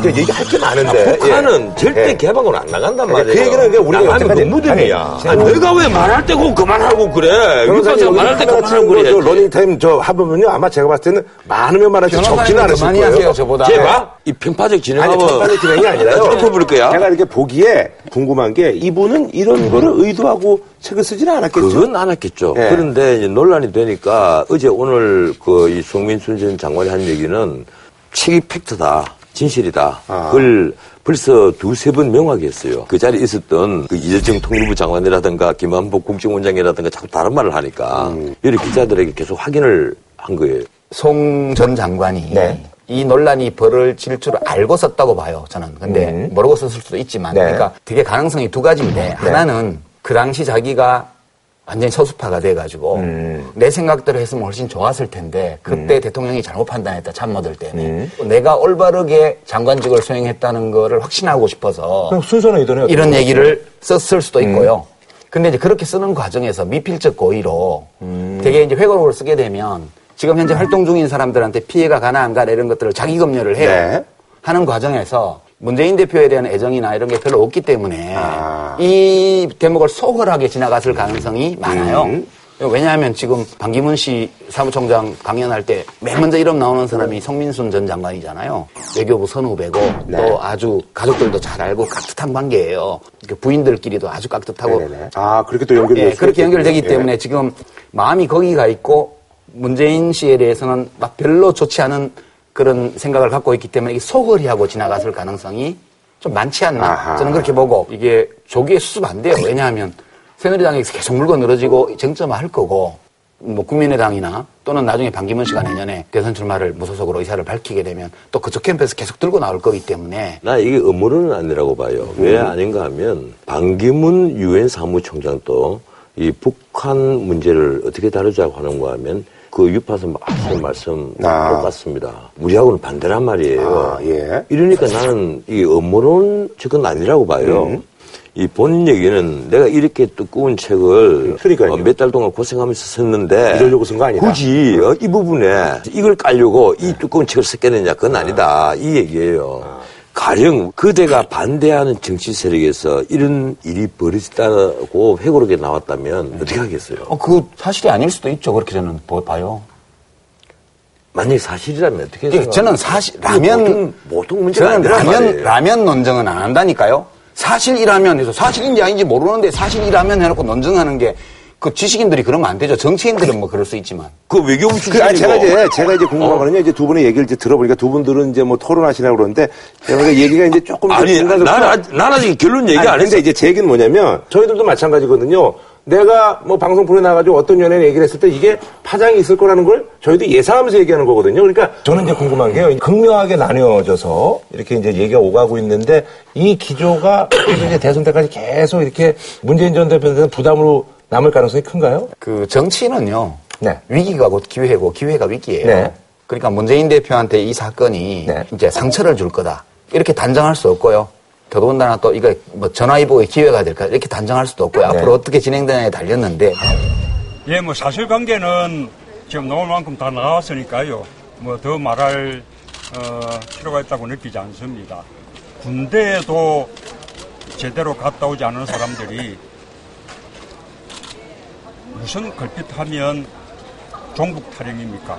이제 얘기할 게 많은데. 북한은 절대 예. 개방으로 안 나간단 그 말이에요. 얘기는 그냥 우리가 나가면. 아니, 아니, 내가 왜 말할 때 꼭 그만하고 그래? 변호사님 말할 때 그만하고 그래. 저 러닝타임 저 하보면요 아마 제가 봤을 때는 많으면 많을지 적지는 않으실 그만히 거예요. 하세요, 저보다. 제가 이 편파적 아니, 진행하면 첫번째 진행이 아니라요. 부를 거야. 제가 이렇게 보기에 궁금한 게 이분은 이런 거를 의도하고 책을 쓰지는 않았겠죠. 그건 안 했겠죠. 예. 그런데 이제 논란이 되니까 어제 오늘 그 이 송민순 전 장관이 한 얘기는 책이 팩트다. 진실이다. 아. 그걸 벌써 두세 번 명확히 했어요. 그 자리에 있었던 그 이재정 통일부 장관이라든가 김한복 국정원장이라든가 자꾸 다른 말을 하니까 음. 여러 기자들에게 계속 확인을 한 거예요. 송 전 장관이 네. 이 논란이 벌어질 줄 알고 썼다고 봐요, 저는. 근데 모르고 썼을 수도 있지만. 네. 그러니까 되게 가능성이 두 가지인데 하나는 그 당시 자기가 완전히 서수파가 돼가지고 내 생각대로 했으면 훨씬 좋았을 텐데 그때 대통령이 잘못 판단했다 참모들 때문에 내가 올바르게 장관직을 수행했다는 거를 확신하고 싶어서 순서는 이더네요. 이런 얘기를 썼을 수도 있고요. 근데 이제 그렇게 쓰는 과정에서 미필적 고의로 되게 이제 회고록을 쓰게 되면 지금 현재 활동 중인 사람들한테 피해가 가나 안 가나 이런 것들을 자기 검열을 해요. 네. 하는 과정에서 문재인 대표에 대한 애정이나 이런 게 별로 없기 때문에 아. 이 대목을 소홀하게 지나갔을 가능성이 많아요. 음. 왜냐하면 지금 반기문 씨 사무총장 강연할 때 맨 먼저 이름 나오는 사람이 성민순 전 장관이잖아요. 외교부 선후배고 네. 또 아주 가족들도 잘 알고 깍듯한 관계예요. 그 부인들끼리도 아주 깍듯하고 네네네. 아 그렇게 또 연결이 예, 그렇게 연결되기 있겠군요. 때문에 지금 마음이 거기 가 있고 문재인 씨에 대해서는 막 별로 좋지 않은 그런 생각을 갖고 있기 때문에 이게 소홀히 하고 지나갔을 가능성이 좀 많지 않나 아하. 저는 그렇게 보고 이게 조기에 수습 안 돼요. 왜냐하면 새누리당에서 계속 물고 늘어지고 쟁점화할 거고 뭐 국민의당이나 또는 나중에 반기문 씨가 내년에 대선 출마를 무소속으로 의사를 밝히게 되면 또 그쪽 캠프에서 계속 들고 나올 거기 때문에 나 이게 음모론은 아니라고 봐요. 왜 아닌가 하면 반기문 유엔 사무총장도 이 북한 문제를 어떻게 다루자고 하는가 하면 그 유파선 하신 말씀 아. 똑같습니다. 우리하고는 반대란 말이에요. 아, 예. 이러니까 나는 이 음모론 측은 아니라고 봐요. 음. 이본 얘기는 내가 이렇게 두꺼운 책을 그러니까요. 몇달 동안 고생하면서 썼는데 이러려고 쓴 거 아니다. 굳이 어, 이 부분에 이걸 깔려고 이 두꺼운 책을 썼겠느냐 그건 아니다 이 얘기예요. 가령 그대가 반대하는 정치 세력에서 이런 일이 벌어졌다고 회고록에 나왔다면 어떻게 하겠어요? 어, 그 사실이 아닐 수도 있죠. 그렇게 저는 보- 봐요. 만약에 사실이라면 어떻게 예, 해요? 저는 사실 라면 보통, 보통 문제가 저는 라면 말이에요. 라면 논쟁은 안 한다니까요. 사실이라면 해서 사실인지 아닌지 모르는데 사실이라면 해놓고 논쟁하는 게 그 지식인들이 그러면 안 되죠. 정치인들은 뭐 그럴 수 있지만. 그 외교부 그, 아니, 제가 출신이고 이제, 제가 이제 궁금한 거는요, 이제 두 분의 얘기를 이제 들어보니까 두 분들은 이제 뭐 토론하시려고 그러는데, 제가 얘기가 이제 조금. 좀 아니 중간에서 나는 아직- 나는 아직 결론 얘기 아니, 안 근데 했어. 이제 제 얘기는 뭐냐면 저희들도 마찬가지거든요. 내가 뭐 방송 프로에 나가지고 어떤 연예인 얘기를 했을 때 이게 파장이 있을 거라는 걸 저희도 예상하면서 얘기하는 거거든요. 그러니까 저는 이제 궁금한 게요. 극명하게 나뉘어져서 이렇게 이제 얘기가 오가고 있는데 이 기조가 이제 대선 때까지 계속 이렇게 문재인 전 대표한테는 부담으로 남을 가능성이 큰가요? 그 정치는요. 네. 위기가 곧 기회고 기회가 위기예요. 네. 그러니까 문재인 대표한테 이 사건이 네. 이제 상처를 줄 거다. 이렇게 단정할 수 없고요. 더더군다나 또 이거 뭐 전화위복의 기회가 될까 이렇게 단정할 수도 없고요. 네. 앞으로 어떻게 진행되냐에 달렸는데 예, 뭐 사실관계는 지금 나올 만큼 다 나왔으니까요. 뭐 더 말할 어, 필요가 있다고 느끼지 않습니다. 군대에도 제대로 갔다 오지 않은 사람들이 무슨 걸핏하면 종북 탈영입니까?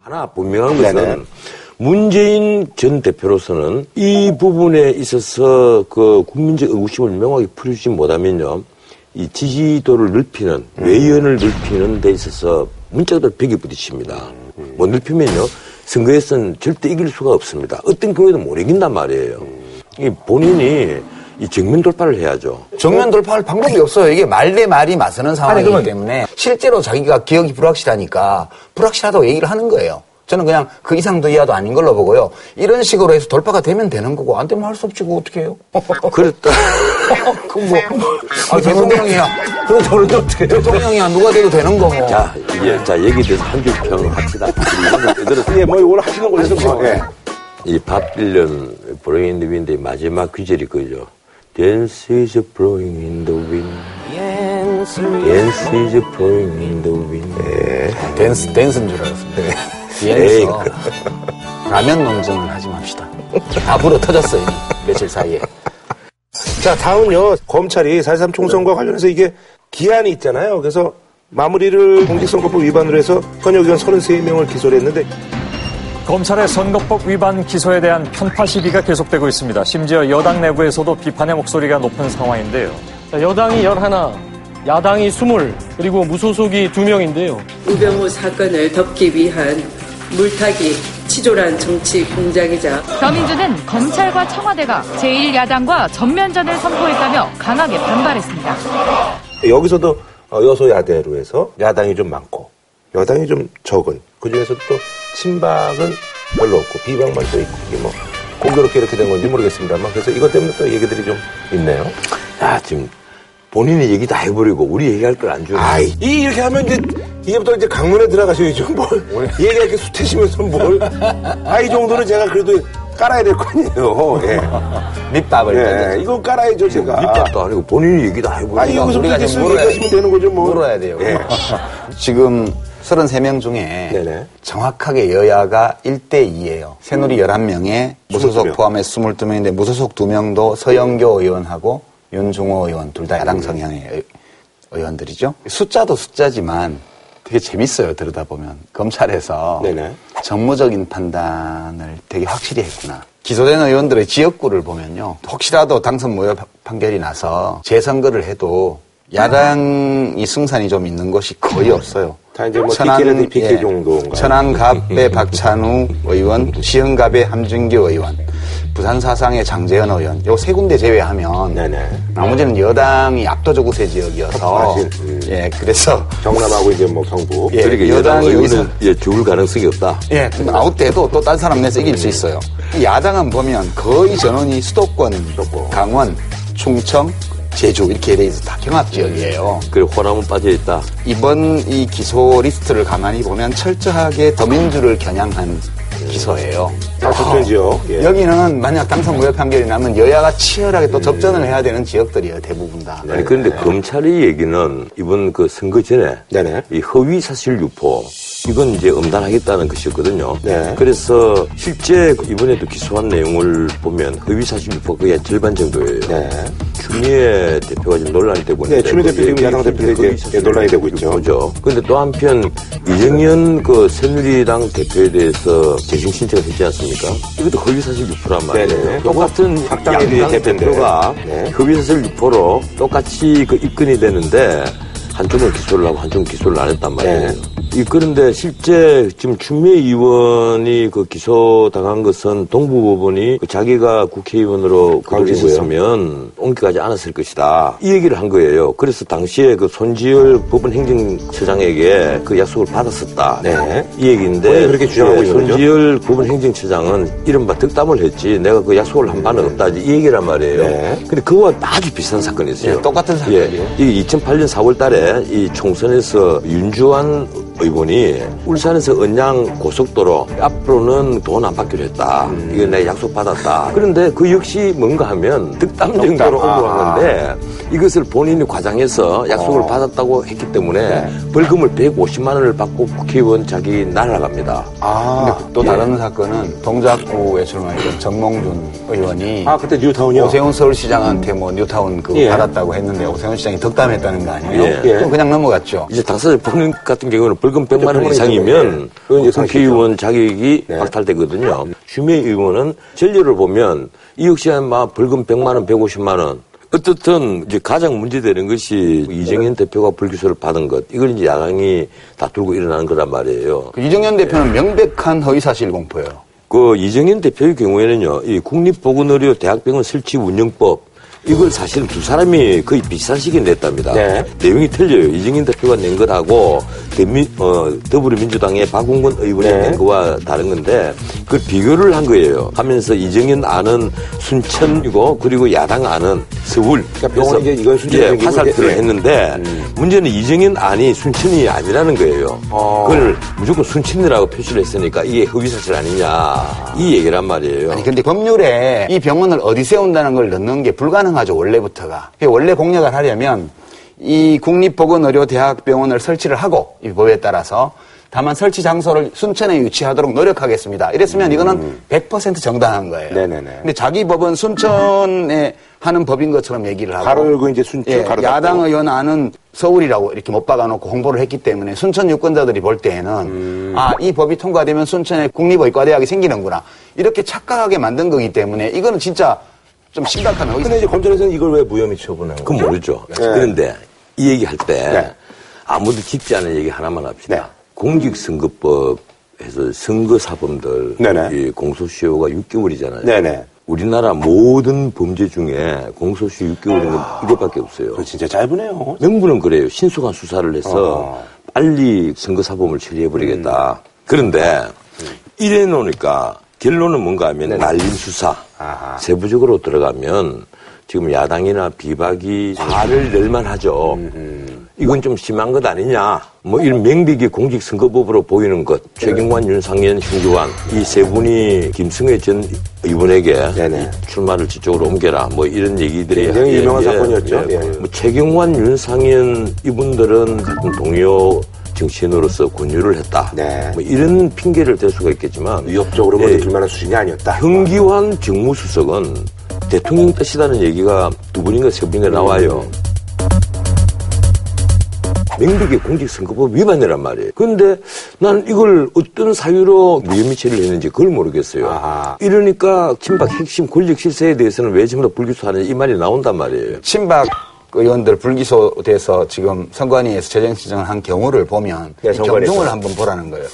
하나 분명한 것은 네네. 문재인 전 대표로서는 이 부분에 있어서 그 국민적 의구심을 명확히 풀어주지 못하면요. 이 지지도를 넓히는, 외연을 넓히는 데 있어서 문자들 벽에 부딪힙니다. 뭐 넓히면요. 선거에서는 절대 이길 수가 없습니다. 어떤 경우에도 못 이긴단 말이에요. 이 본인이 이 정면 돌파를 해야죠. 정면 돌파할 방법이 없어요. 이게 말 대 말이 맞서는 상황이기 때문에 실제로 자기가 기억이 불확실하니까 불확실하다고 얘기를 하는 거예요. 저는 그냥 그 이상도 이하도 아닌 걸로 보고요. 이런 식으로 해서 돌파가 되면 되는 거고 안 되면 할 수 없지 그거 어떻게 해요? 그랬다. 그 뭐, 아, 대통령이야. 그럼 저는 어떻게 해요? 대통령이야. 누가 돼도 되는 거고. 자, 이제, 자, 얘기 돼서 한줄평 합시다. 예, 뭐 이걸 하시는 해서 뭐. 예. 이밥 빌런 Blowing in the Wind의 마지막 귀절이 그죠. Dance is blowing in the wind. Dance is blowing in the wind. 댄스, 댄스인 줄 알았습니다. 에이, 비행에서 라면 논쟁을 하지 맙시다. 다 불어 터졌어요. 며칠 사이에. 자, 다음은요. 검찰이 4.3 총선과 관련해서 이게 기한이 있잖아요. 그래서 마무리를 공직선거법 위반으로 해서 현역 의원 33명을 기소를 했는데 검찰의 선거법 위반 기소에 대한 편파 시비가 계속되고 있습니다. 심지어 여당 내부에서도 비판의 목소리가 높은 상황인데요. 자, 여당이 11, 야당이 20, 그리고 무소속이 2명인데요. 우병우 사건을 덮기 위한 물타기 치졸한 정치 공작이자 더민주는 검찰과 청와대가 제1야당과 전면전을 선포했다며 강하게 반발했습니다. 여기서도 어, 여소야대로 해서 야당이 좀 많고 여당이 좀 적은 그중에서도 또 친박은 별로 없고 비박만 또 있고 이게 뭐 공교롭게 이렇게 된 건지 모르겠습니다만 그래서 이것 때문에 또 얘기들이 좀 있네요. 야, 지금 본인의 얘기 다 해버리고 우리 얘기할 걸 안 주네. 아이, 이 이렇게 하면 이제 이제부터 이제 강문에 들어가셔야죠. 뭘 얘기가 이렇게 수태시면서 뭘? 아, 이 정도는 제가 그래도 깔아야 될 거 아니에요. 예. 밑밥을. 예. 이거 깔아야죠, 제가. 밑밥도 아니고 본인의 얘기 다 해버리고. 아니, 여기서 우리가 이제 좀쓱 물어야 얘기하시면 되는 거죠, 뭐. 물어야 돼요. 예. 지금 33명 중에 네네. 정확하게 여야가 1대 2예요. 새누리 11명에 무소속 22명. 포함해 22명인데 무소속 2명도 서영교 의원하고 윤중호 의원 둘 다 야당 성향의 의- 의원들이죠. 숫자도 숫자지만 되게 재밌어요. 들여다 보면 검찰에서 네네. 정무적인 판단을 되게 확실히 했구나. 기소된 의원들의 지역구를 보면요. 혹시라도 당선 무효 파- 판결이 나서 재선거를 해도 야당이 승산이 좀 있는 곳이 거의 없어요. 다 이제 뭐 PK, PK 정도인가요? 천안갑의 박찬우 의원, 시흥갑의 함준규 의원, 부산 사상의 장재현 의원, 요 세 군데 제외하면 네네. 나머지는 여당이 압도적 우세 지역이어서 사실, 음. 예 그래서 경남하고 이제 뭐 경북. 예, 그러니까 여당 의원은 예, 죽을 가능성이 없다. 예, 근데 아웃돼도 또딴 사람 내서 이길 수 있어요. 야당은 보면 거의 전원이 수도권, 강원, 충청, 제주 이렇게 돼 있어 다 경합 지역이에요. 그래, 호남은 빠져 있다. 이번 이 기소 리스트를 가만히 보면 철저하게 더민주를 겨냥한 기소예요. 다 접전 지역. 예. 여기는 만약 당선 무효 판결이 나면 여야가 치열하게 또 접전을 해야 되는 지역들이에요, 대부분 다. 아니, 그런데 검찰의 얘기는 이번 그 선거 전에 네네. 이 허위 사실 유포 이건 이제 엄단하겠다는 것이었거든요. 네. 그래서 실제 이번에도 기소한 내용을 보면 허위 사실 유포 거의 한 절반 정도예요. 네. 추미애 대표가 지금 논란이 되고 있는데 네, 추미애 대표 지금 야당 대표도 이제 논란이 되고 있죠. 그죠. 근데 또 한편 이정현 그 새누리당 대표에 대해서 재심 신청을 했지 않습니까? 이것도 허위 사실 유포란 말이에요. 네네. 똑같은 대표인데. 대표가 네. 허위 사실 유포로 똑같이 그 입건이 되는데 한쪽은 기소를 하고 한쪽은 기소를 안 했단 말이에요. 네. 이 그런데 실제 지금 추미애 의원이 그 기소당한 것은 동부법원이 그 자기가 국회의원으로 광주고요. 했었으면 옮겨가지 않았을 것이다. 이 얘기를 한 거예요. 그래서 당시에 그 손지열 법원 행정처장에게 그 약속을 받았었다. 네. 이 얘기인데 그렇게 주장하고 예, 있는 거죠? 손지열 법원 행정처장은 이른바 득담을 했지 내가 그 약속을 한 바는 없다. 이 얘기란 말이에요. 네. 근데 그와 아주 비슷한 사건이 있어요. 예, 똑같은 사건이에요. 예, 이게 2008년 4월 달에 이 총선에서 윤주환 의원이 울산에서 언양 고속도로 앞으로는 돈 안 받기로 했다. 음. 이거 내가 약속 받았다. 그런데 그 역시 뭔가 하면 득담 정도로 아. 건데 이것을 본인이 과장해서 약속을 어. 받았다고 했기 때문에 네. 벌금을 150만 원을 받고 국회의원 자기 날아갑니다. 아, 근데 또 다른 사건은 동작구에 출마했던 정몽준 의원이 아, 그때 뉴타운이요? 오세훈 서울시장한테 뭐 뉴타운 그 예. 받았다고 했는데 오세훈 시장이 덕담했다는 거 아니에요? 예. 그럼 그냥 넘어갔죠. 이제 당사자 본인 같은 경우는 벌금 100만 원. 이상이면 국회의원 자격이 네. 박탈되거든요. 추미애 의원은 전례를 보면 이 역시 막 벌금 100만 원, 150만 원. 어떻든 이제 가장 문제되는 것이 이정현 대표가 불기소를 받은 것. 이걸 이제 야당이 다투고 일어나는 거란 말이에요. 그 이정현 대표는 명백한 허위사실 공포예요. 그 이정현 대표의 경우에는요, 이 국립보건의료 대학병원 설치 운영법 이걸 사실은 두 사람이 거의 비슷한 시기에 냈답니다. 네. 내용이 틀려요. 이정현 대표가 낸 것하고 대미, 어, 더불어민주당의 박웅건 의원이 네. 낸 거와 다른 건데 그걸 비교를 한 거예요. 하면서 이정현 안은 순천이고 그리고 야당 안은 서울. 그러니까 병원이 이제 이건 순천이 예, 화살표를 예. 했는데 문제는 이정현 안이 순천이 아니라는 거예요. 어. 그걸 무조건 순천이라고 표시를 했으니까 이게 허위사실 아니냐 이 얘기란 말이에요. 아니 근데 법률에 이 병원을 어디 세운다는 걸 넣는 게 불가능하죠 원래부터가. 원래 공약을 하려면 이 국립보건의료대학병원을 설치를 하고 이 법에 따라서 다만 설치 장소를 순천에 위치하도록 노력하겠습니다. 이랬으면 이거는 100% 정당한 거예요. 음. 네네네. 근데 자기 법은 순천에 하는 법인 것처럼 얘기를 하고 가로 열고 이제 순천 예, 가로 야당. 의원 안은 서울이라고 이렇게 못 박아놓고 홍보를 했기 때문에 순천 유권자들이 볼 때에는 음. 아이 법이 통과되면 순천에 국립의과대학이 생기는구나 이렇게 착각하게 만든 거기 때문에 이거는 진짜 좀 심각한 허위. 근데 이제 검찰에서는 이걸 왜 무혐의 처분한 거예요? 그건 모르죠. 네. 그런데 이 얘기 할 때 네. 아무도 깊지 않은 얘기 하나만 합시다. 네. 공직선거법에서 선거사범들. 이 공소시효가 6개월이잖아요. 네네. 우리나라 모든 범죄 중에 공소시효 6개월인 건 이것밖에 없어요. 그거 진짜 짧으네요. 명분은 그래요. 신속한 수사를 해서 어. 빨리 선거사범을 처리해버리겠다. 그런데 이래 놓으니까 결론은 뭔가 하면. 날림 수사. 아하. 세부적으로 들어가면 지금 야당이나 비박이 화를 낼만 하죠. 이건 좀 심한 것 아니냐. 뭐 이런 명백히 공직선거법으로 보이는 것. 최경환, 윤상현, 신주환 이 세 분이 김승혜 전 의원에게 네네. 출마를 저쪽으로 옮겨라. 뭐 이런 얘기들이 굉장히 예, 유명한 예, 사건이었죠. 예. 예. 뭐 최경환, 윤상현 이분들은 같은 동료 정치인으로서 권유를 했다. 네. 뭐 이런 핑계를 댈 수가 있겠지만 위협적으로 예, 먼저 둘만한 수준이 아니었다. 현기환 정무수석은 대통령 뜻이라는 얘기가 두 번인가 세 번인가 나와요. 명백히 공직선거법 위반이란 말이에요. 그런데 나는 이걸 어떤 사유로 무혐의 처리를 했는지 그걸 모르겠어요. 아하. 이러니까 친박 핵심 권력 실세에 대해서는 왜 전부 다 불기소하는지 이 말이 나온단 말이에요. 친박 의원들 불기소돼서 지금 선관위에서 재정 시정을 한 경우를 보면 네. 경중을 한번 보라는 거예요.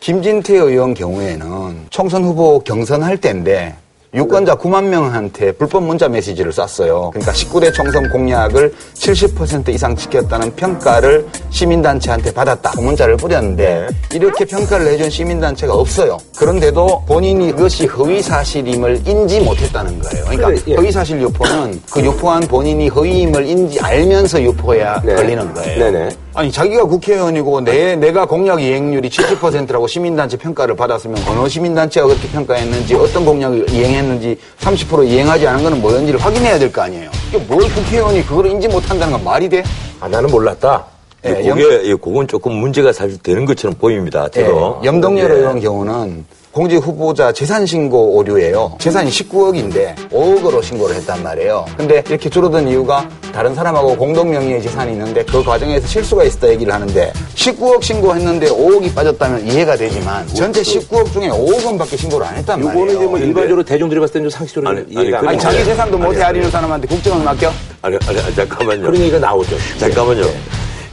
김진태 의원 경우에는 총선 후보 경선할 때인데 유권자 9만 명한테 불법 문자 메시지를 쐈어요. 그러니까 19대 총선 공약을 70% 이상 지켰다는 평가를 시민단체한테 받았다. 그 문자를 뿌렸는데 이렇게 평가를 해준 시민단체가 없어요. 그런데도 본인이 그것이 허위 사실임을 인지 못했다는 거예요. 그러니까 예. 허위 사실 유포는 그 유포한 본인이 허위임을 인지 알면서 유포해야 네. 걸리는 거예요. 네네. 아니 자기가 국회의원이고 내 내가 공약 이행률이 70%라고 시민단체 평가를 받았으면 어느 시민단체가 그렇게 평가했는지 어떤 공약을 이행했는지 30% 이행하지 않은 거는 뭐였는지를 확인해야 될 거 아니에요. 이게 뭘 국회의원이 그걸 인지 못한다는 건 말이 돼? 아, 나는 몰랐다. 예, 그게, 예, 그건 조금 문제가 사실 되는 것처럼 보입니다. 저도. 예, 염동열 예. 의원 경우는 공직 후보자 재산 신고 오류예요. 재산이 19억인데 5억으로 신고를 했단 말이에요. 근데 이렇게 줄어든 이유가 다른 사람하고 공동 명의의 재산이 있는데 그 과정에서 실수가 있었다 얘기를 하는데 19억 신고했는데 5억이 빠졌다면 이해가 되지만 전체 19억 중에 5억 원밖에 신고를 안 했단 말이에요. 요거는 이제 뭐 일반적으로 대중들이 봤을 때는 좀 상식적으로 아니, 이해가 아니, 안 아니. 자기 재산도 못 아니, 헤아리는 사람한테 국정원 맡겨? 아니, 아니, 아니, 잠깐만요. 그런 얘기가 나오죠. 잠깐만요.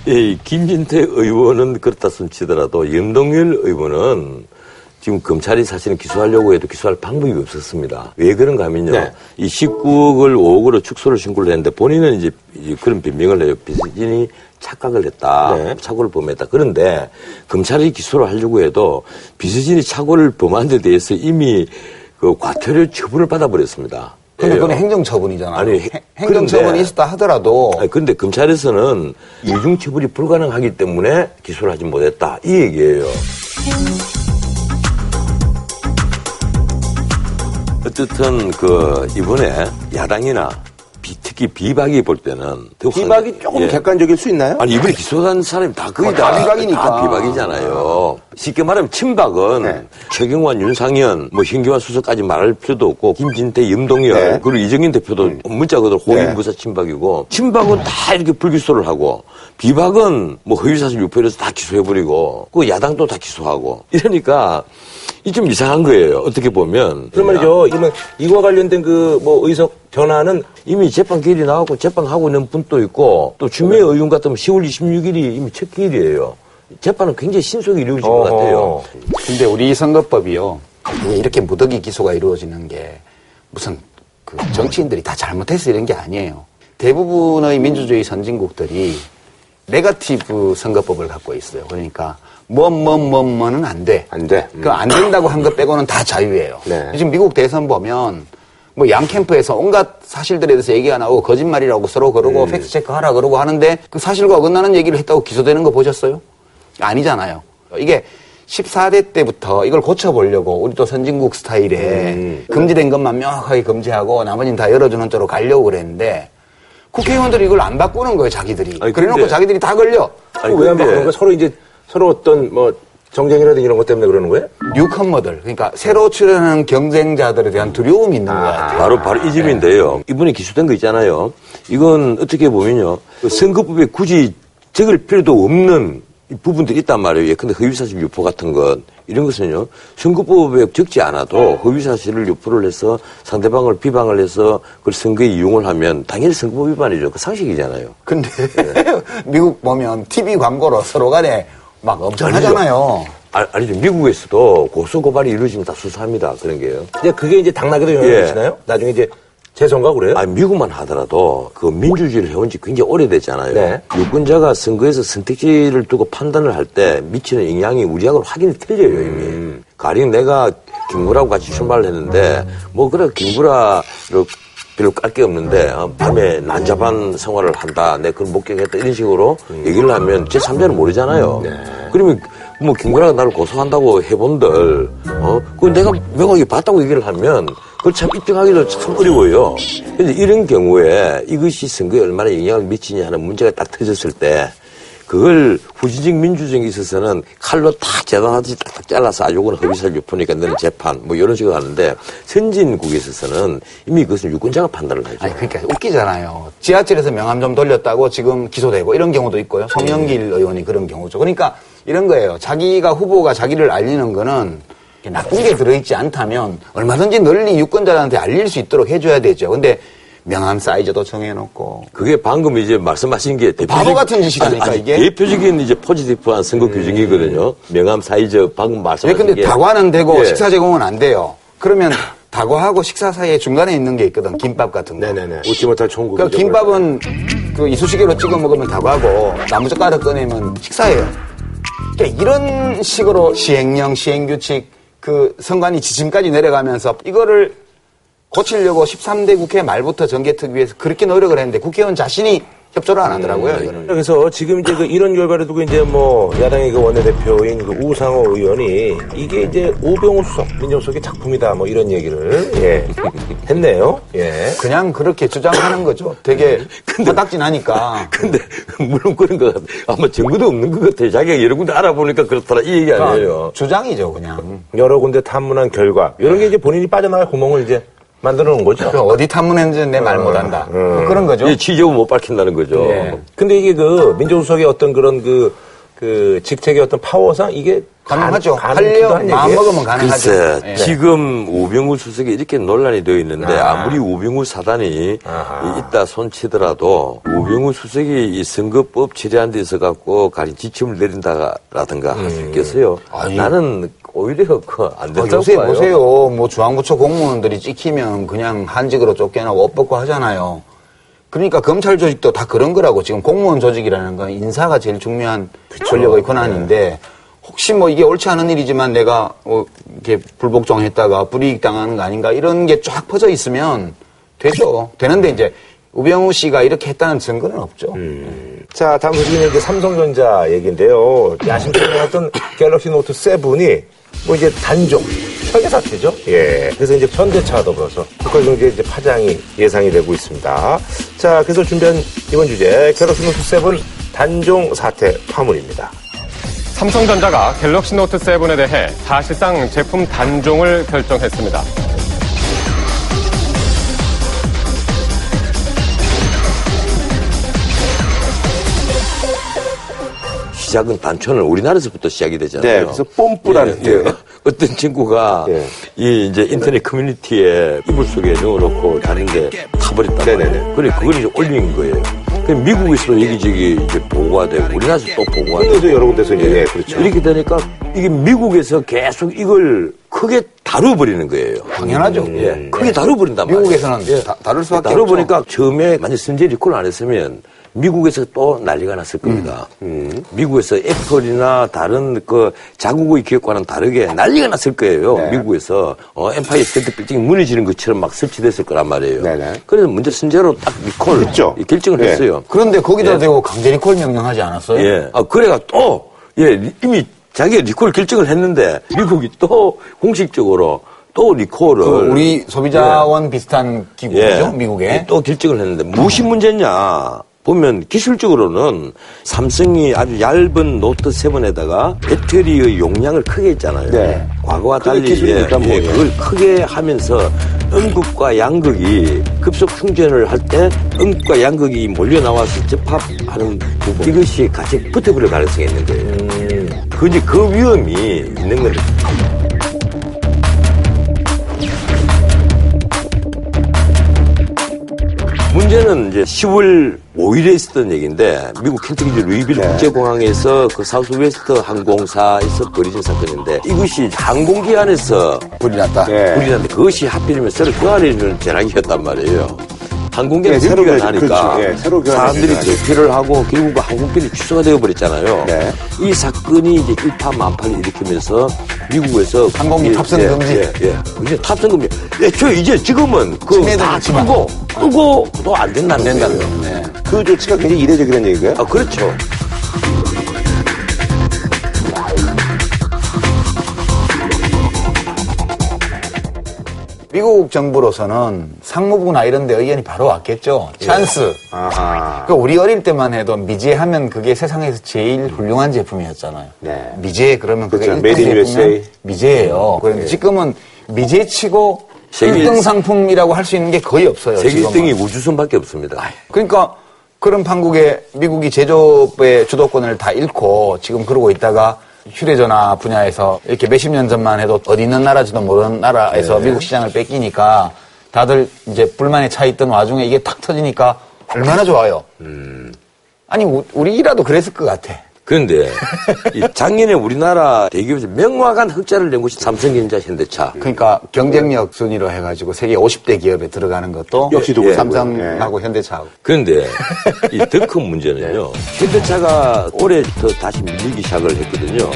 이 김진태 의원은 그렇다 손 치더라도 염동열 의원은 지금 검찰이 사실은 기소하려고 해도 기소할 방법이 없었습니다. 왜 그런가 하면요. 네. 이 19억을 5억으로 축소를 신고를 했는데 본인은 이제 그런 변명을 해요. 비서진이 착각을 했다. 네. 착오를 범했다. 그런데 검찰이 기소를 하려고 해도 비서진이 착오를 범한 데 대해서 이미 그 과태료 처분을 받아버렸습니다. 근데? 그건 행정처분이잖아요. 아니, 행- 행정처분이 있었다 하더라도 아니, 근데 검찰에서는 이중 처벌이 불가능하기 때문에 기소를 하지 못했다. 이 얘기예요. 어쨌든 그 이번에 야당이나 비- 특히 비박이 볼 때는 비박이 한- 조금 예. 객관적일 수 있나요? 아니 이번에 기소한 사람이 다 거의 어, 다 다, 비박이니까. 다 비박이잖아요. 쉽게 말하면 친박은 네. 최경환, 윤상현, 뭐 신기환 수석까지 말할 필요도 없고 김진태, 염동열 네. 그리고 이정인 대표도 문자 그대로 네. 호위무사 친박이고 친박은 다 이렇게 불기소를 하고 비박은 뭐 허위사실 유포해서 다 기소해버리고 그 야당도 다 기소하고 이러니까 이 좀 이상한 거예요. 어떻게 보면 그런 말이죠. 이건 이와 관련된 그 뭐 의석 변화는 이미 재판 기일이 나왔고 재판하고 있는 분도 있고 또 주미의 의원 같으면 10월 26일이 이미 첫 기일이에요. 재판은 굉장히 신속히 이루어질 것 같아요. 근데 우리 선거법이요. 이렇게 무더기 기소가 이루어지는 게 무슨 그 정치인들이 다 잘못해서 이런 게 아니에요. 대부분의 민주주의 선진국들이 네거티브 선거법을 갖고 있어요. 그러니까 뭐뭐뭐 뭐는 안 돼. 안 돼. 음. 그안 된다고 한 것 빼고는 다 자유예요. 네. 지금 미국 대선 보면 뭐 양 캠프에서 온갖 사실들에 대해서 얘기가 나오고 거짓말이라고 서로 그러고 음. 팩트 체크 하라 그러고 하는데 그 사실과 어긋나는 얘기를 했다고 기소되는 거 보셨어요? 아니잖아요. 이게 14대 때부터 이걸 고쳐보려고 우리 또 선진국 스타일에 음. 금지된 것만 명확하게 금지하고 나머지는 다 열어주는 쪽으로 가려고 그랬는데 국회의원들이 이걸 안 바꾸는 거예요, 자기들이. 아니, 그래놓고 근데- 자기들이 다 걸려. 아니, 왜안 근데- 바꾸는 거 서로 이제 서로 어떤 뭐 정쟁이라든지 이런 것 때문에 그러는 거예요? 뉴컴머들, 그러니까 새로 출연하는 경쟁자들에 대한 두려움이 있는 것 같아요. 바로 바로 이 점인데요. 이번에 기소된 거 있잖아요. 이건 어떻게 보면요. 그 선거법에 굳이 적을 필요도 없는 이 부분들이 있단 말이에요. 예컨대 허위사실 유포 같은 것 이런 것은요. 선거법에 적지 않아도 허위사실을 유포를 해서 상대방을 비방을 해서 그걸 선거에 이용을 하면 당연히 선거법 위반이죠. 그 상식이잖아요. 근데 미국 보면 TV 광고로 서로 간에 막 엄청 하잖아요. 아, 아니죠. 미국에서도 고소 고발이 이루어지면 다 수사합니다. 그런 게요. 이제 그게 이제 당락에도 영향을 예. 미치나요? 나중에 이제 재선가 그래요? 아니, 미국만 하더라도 그 민주주의를 해온 지 굉장히 오래됐잖아요. 네. 유권자가 선거에서 선택지를 두고 판단을 할 때 미치는 영향이 우리하고는 확연히 틀려요, 이미. 가령 내가 김구라하고 같이 출마를 했는데, 뭐, 그래, 김구라를 별로 깔 게 없는데, 어, 밤에 난잡한 생활을 한다, 내 그걸 목격했다, 이런 식으로 얘기를 하면 제 3자는 모르잖아요. 그러면 뭐 김구라가 나를 고소한다고 해본들, 어, 그 내가 명확히 봤다고 얘기를 하면, 그걸 참 입증하기도 참 어려워요. 근데 이런 경우에 이것이 선거에 얼마나 영향을 미치냐 하는 문제가 딱 터졌을 때, 그걸 후진적 민주정에 있어서는 칼로 딱 재단하듯이 딱딱 잘라서 아, 요거는 허위사실 유포니까 너는 재판, 뭐 이런 식으로 하는데, 선진국에 있어서는 이미 그것은 유권자가 판단을 하죠. 아니, 그러니까 웃기잖아요. 지하철에서 명함 좀 돌렸다고 지금 기소되고 이런 경우도 있고요. 송영길 의원이 그런 경우죠. 그러니까 이런 거예요. 자기가 후보가 자기를 알리는 거는 나쁜 게 들어있지 않다면 얼마든지 널리 유권자들한테 알릴 수 있도록 해줘야 되죠. 근데 명함 사이즈도 정해놓고 그게 방금 이제 말씀하신 게 대표적, 바보 같은 짓이라니까, 이게. 대표적인 이제 포지티브한 선거 규정이거든요. 명함 사이즈 방금 예, 말씀하신 근데 게. 다과는 되고 예. 식사 제공은 안 돼요. 그러면 다과하고 식사 사이에 중간에 있는 게 있거든. 김밥 같은 거. 네네네. 웃지 못할 총국. 그 김밥은 그 이쑤시개로 찍어 먹으면 다과고 나무젓가락 꺼내면 식사예요. 그러니까 이런 식으로 시행령, 시행규칙, 그 선관위 지침까지 내려가면서 이거를 고치려고 13대 국회 말부터 정개특위에서 그렇게 노력을 했는데 국회의원 자신이 협조를 안 하더라고요. 음. 이거는. 그래서 지금 이제 그 이런 결과를 두고 이제 뭐 야당의 그 원내대표인 그 우상호 의원이 이게 이제 오병우 수석 민정수석의 작품이다 뭐 이런 얘기를 예 했네요. 예. 그냥 그렇게 주장하는 거죠. 되게 화딱지나니까. 근데 물론 그런 것 같아. 아마 증거도 없는 것 같아요. 자기가 여러 군데 알아보니까 그렇더라 이 얘기 아니에요. 주장이죠, 그냥. 여러 군데 탐문한 결과 이런 게 이제 본인이 빠져나갈 구멍을 이제 만들어 놓은 거죠. 그 어디 탐문했는지 내말 못한다. 뭐 그런 거죠. 이 지적은 못 밝힌다는 거죠. 예. 근데 이게 그 민정수석의 어떤 그런 그, 그 직책의 어떤 파워상 이게 가능하죠. 가- 하려 가능하기도 한 마음. 먹으면 가능하죠. 글쎄, 예. 지금 우병우 수석이 이렇게 논란이 되어 있는데 아. 아. 무리 우병우 사단이 아하. 있다 손치더라도 우병우 수석이 이 선거법 처리한 데 있어 갖고 가령 지침을 내린다라든가 할수 있겠어요. 나는 오히려 그안 아, 된다고 요새 봐요. 보세요. 뭐 중앙부처 공무원들이 찍히면 그냥 한직으로 쫓겨나고 옷 벗고 하잖아요. 그러니까 검찰 조직도 다 그런 거라고 지금 공무원 조직이라는 건 인사가 제일 중요한 권력의 권한인데 혹시 뭐 이게 옳지 않은 일이지만 내가 어, 이렇게 불복종했다가 불이익 당하는 거 아닌가 이런 게 쫙 퍼져 있으면 되죠. 되는데 이제 우병우 씨가 이렇게 했다는 증거는 없죠. 자, 다음 소식은 이제 삼성전자 얘기인데요. 야심차게 나왔던 갤럭시 노트 7이 뭐 이제 단종, 설계 사태죠. 예. 그래서 이제 현대차와 더불어서 국가 경제에 이제 파장이 예상이 되고 있습니다. 자, 그래서 준비한 이번 주제 갤럭시 노트 7 단종 사태 파문입니다. 삼성전자가 갤럭시 노트 7에 대해 사실상 제품 단종을 결정했습니다. 시작은 단초는 우리나라에서부터 시작이 되잖아요. 네, 그래서 뽐뿌라는 예, 예. 어떤 친구가 예. 이 이제 인터넷 커뮤니티에 이불 속에 넣어놓고 자는데 타버렸단 네네네. 말이에요. 그래 그걸 이제 올린 거예요. 그 미국에서도 여기저기 이제 보고가 되고 우리나라에서 또 보고가 되고 그래서 여러 군데서 이제 예, 그렇죠. 이렇게 되니까 이게 미국에서 계속 이걸 크게 다뤄버리는 거예요. 당연하죠. 예, 크게 다뤄버린단 말이에요. 미국에서는 예. 다, 다룰 수밖에 없죠. 다뤄보니까 처음에 만약 선제 리콜 안 했으면 미국에서 또 난리가 났을 겁니다. 음. 미국에서 애플이나 다른 그 자국의 기업과는 다르게 난리가 났을 거예요. 네. 미국에서 어, 엠파이어 스테이트 빌딩이 무너지는 것처럼 막 설쳐댔을 거란 말이에요. 네네. 그래서 먼저 선제로 딱 리콜. 이 결정을 네. 했어요. 그런데 거기다 예. 대고 강제 리콜 명령하지 않았어요? 예. 아, 그래가 또, 예, 리- 이미 자기가 리콜 결정을 했는데, 미국이 또 공식적으로 또 리콜을. 그 우리 소비자원 비슷한 기구죠, 미국에. 예, 또 결정을 했는데, 무엇이 문제냐? 보면 기술적으로는 삼성이 아주 얇은 노트 7에다가 배터리의 용량을 크게 했잖아요. 네. 과거와 달리 기술이니까 뭐, 예. 그걸 크게 하면서 음극과 양극이 급속 충전을 할 때 음극과 양극이 몰려 나와서 접합하는 부분 이것이 같이 붙어버릴 가능성이 있는 거예요. 음. 그 이제 그 위험이 있는 거예요. 문제는 이제 10월 5일에 있었던 얘기인데 미국 켄터키 루이빌 네. 국제공항에서 그 사우스웨스트 항공사에서 벌어진 사건인데 이것이 항공기 안에서 불이 났다. 네. 불이 났는데 그것이 하필이면 새로 교환해주는 전화기였단 말이에요. 항공기가 네, 새로 새로 교환하니까 그렇죠. 예, 새로 사람들이. 대피를 하고 결국 그 항공편이 취소가 되어버렸잖아요. 네. 이 사건이 이제 일파만파를 일으키면서 미국에서 항공기 예, 탑승 예, 금지. 예, 예. 이제 탑승 금지. 예, 저 이제 지금은 그다. 끄고 끄고 또 안 된다는 거예요. 거. 네. 그 조치가 굉장히 이례적이라는 얘기가요? 아 그렇죠. 미국 정부로서는 상무부나 이런 데 의견이 바로 왔겠죠. 찬스. 아하. 그 우리 어릴 때만 해도 미제 하면 그게 세상에서 제일 훌륭한 제품이었잖아요. 네. 미제 그러면 그게 그렇죠. 1등 Made in 제품은. 미제예요. 그런데 지금은 미제 치고 세계 1등 상품이라고 할 수 있는 게 거의 없어요. 세계 지금은. 1등이 우주선밖에 없습니다. 그러니까 그런 판국에 미국이 제조업의 주도권을 다 잃고 지금 그러고 있다가 휴대전화 분야에서 이렇게 몇십 년 전만 해도 어디 있는 나라지도 모르는 나라에서 네. 미국 시장을 뺏기니까 다들 이제 불만에 차 있던 와중에 이게 탁 터지니까 얼마나 좋아요. 음. 아니 우- 우리라도 그랬을 것 같아. 그런데 이 작년에 우리나라 대기업에서 명확한 흑자를 낸 곳이 삼성전자, 현대차. 그러니까 경쟁력 순위로 해가지고 세계 50대 기업에 들어가는 것도 역시 누구예요? 삼성하고 현대차하고 그런데 이더큰 문제는요. 현대차가 올해부터 다시 밀리기 시작을 했거든요.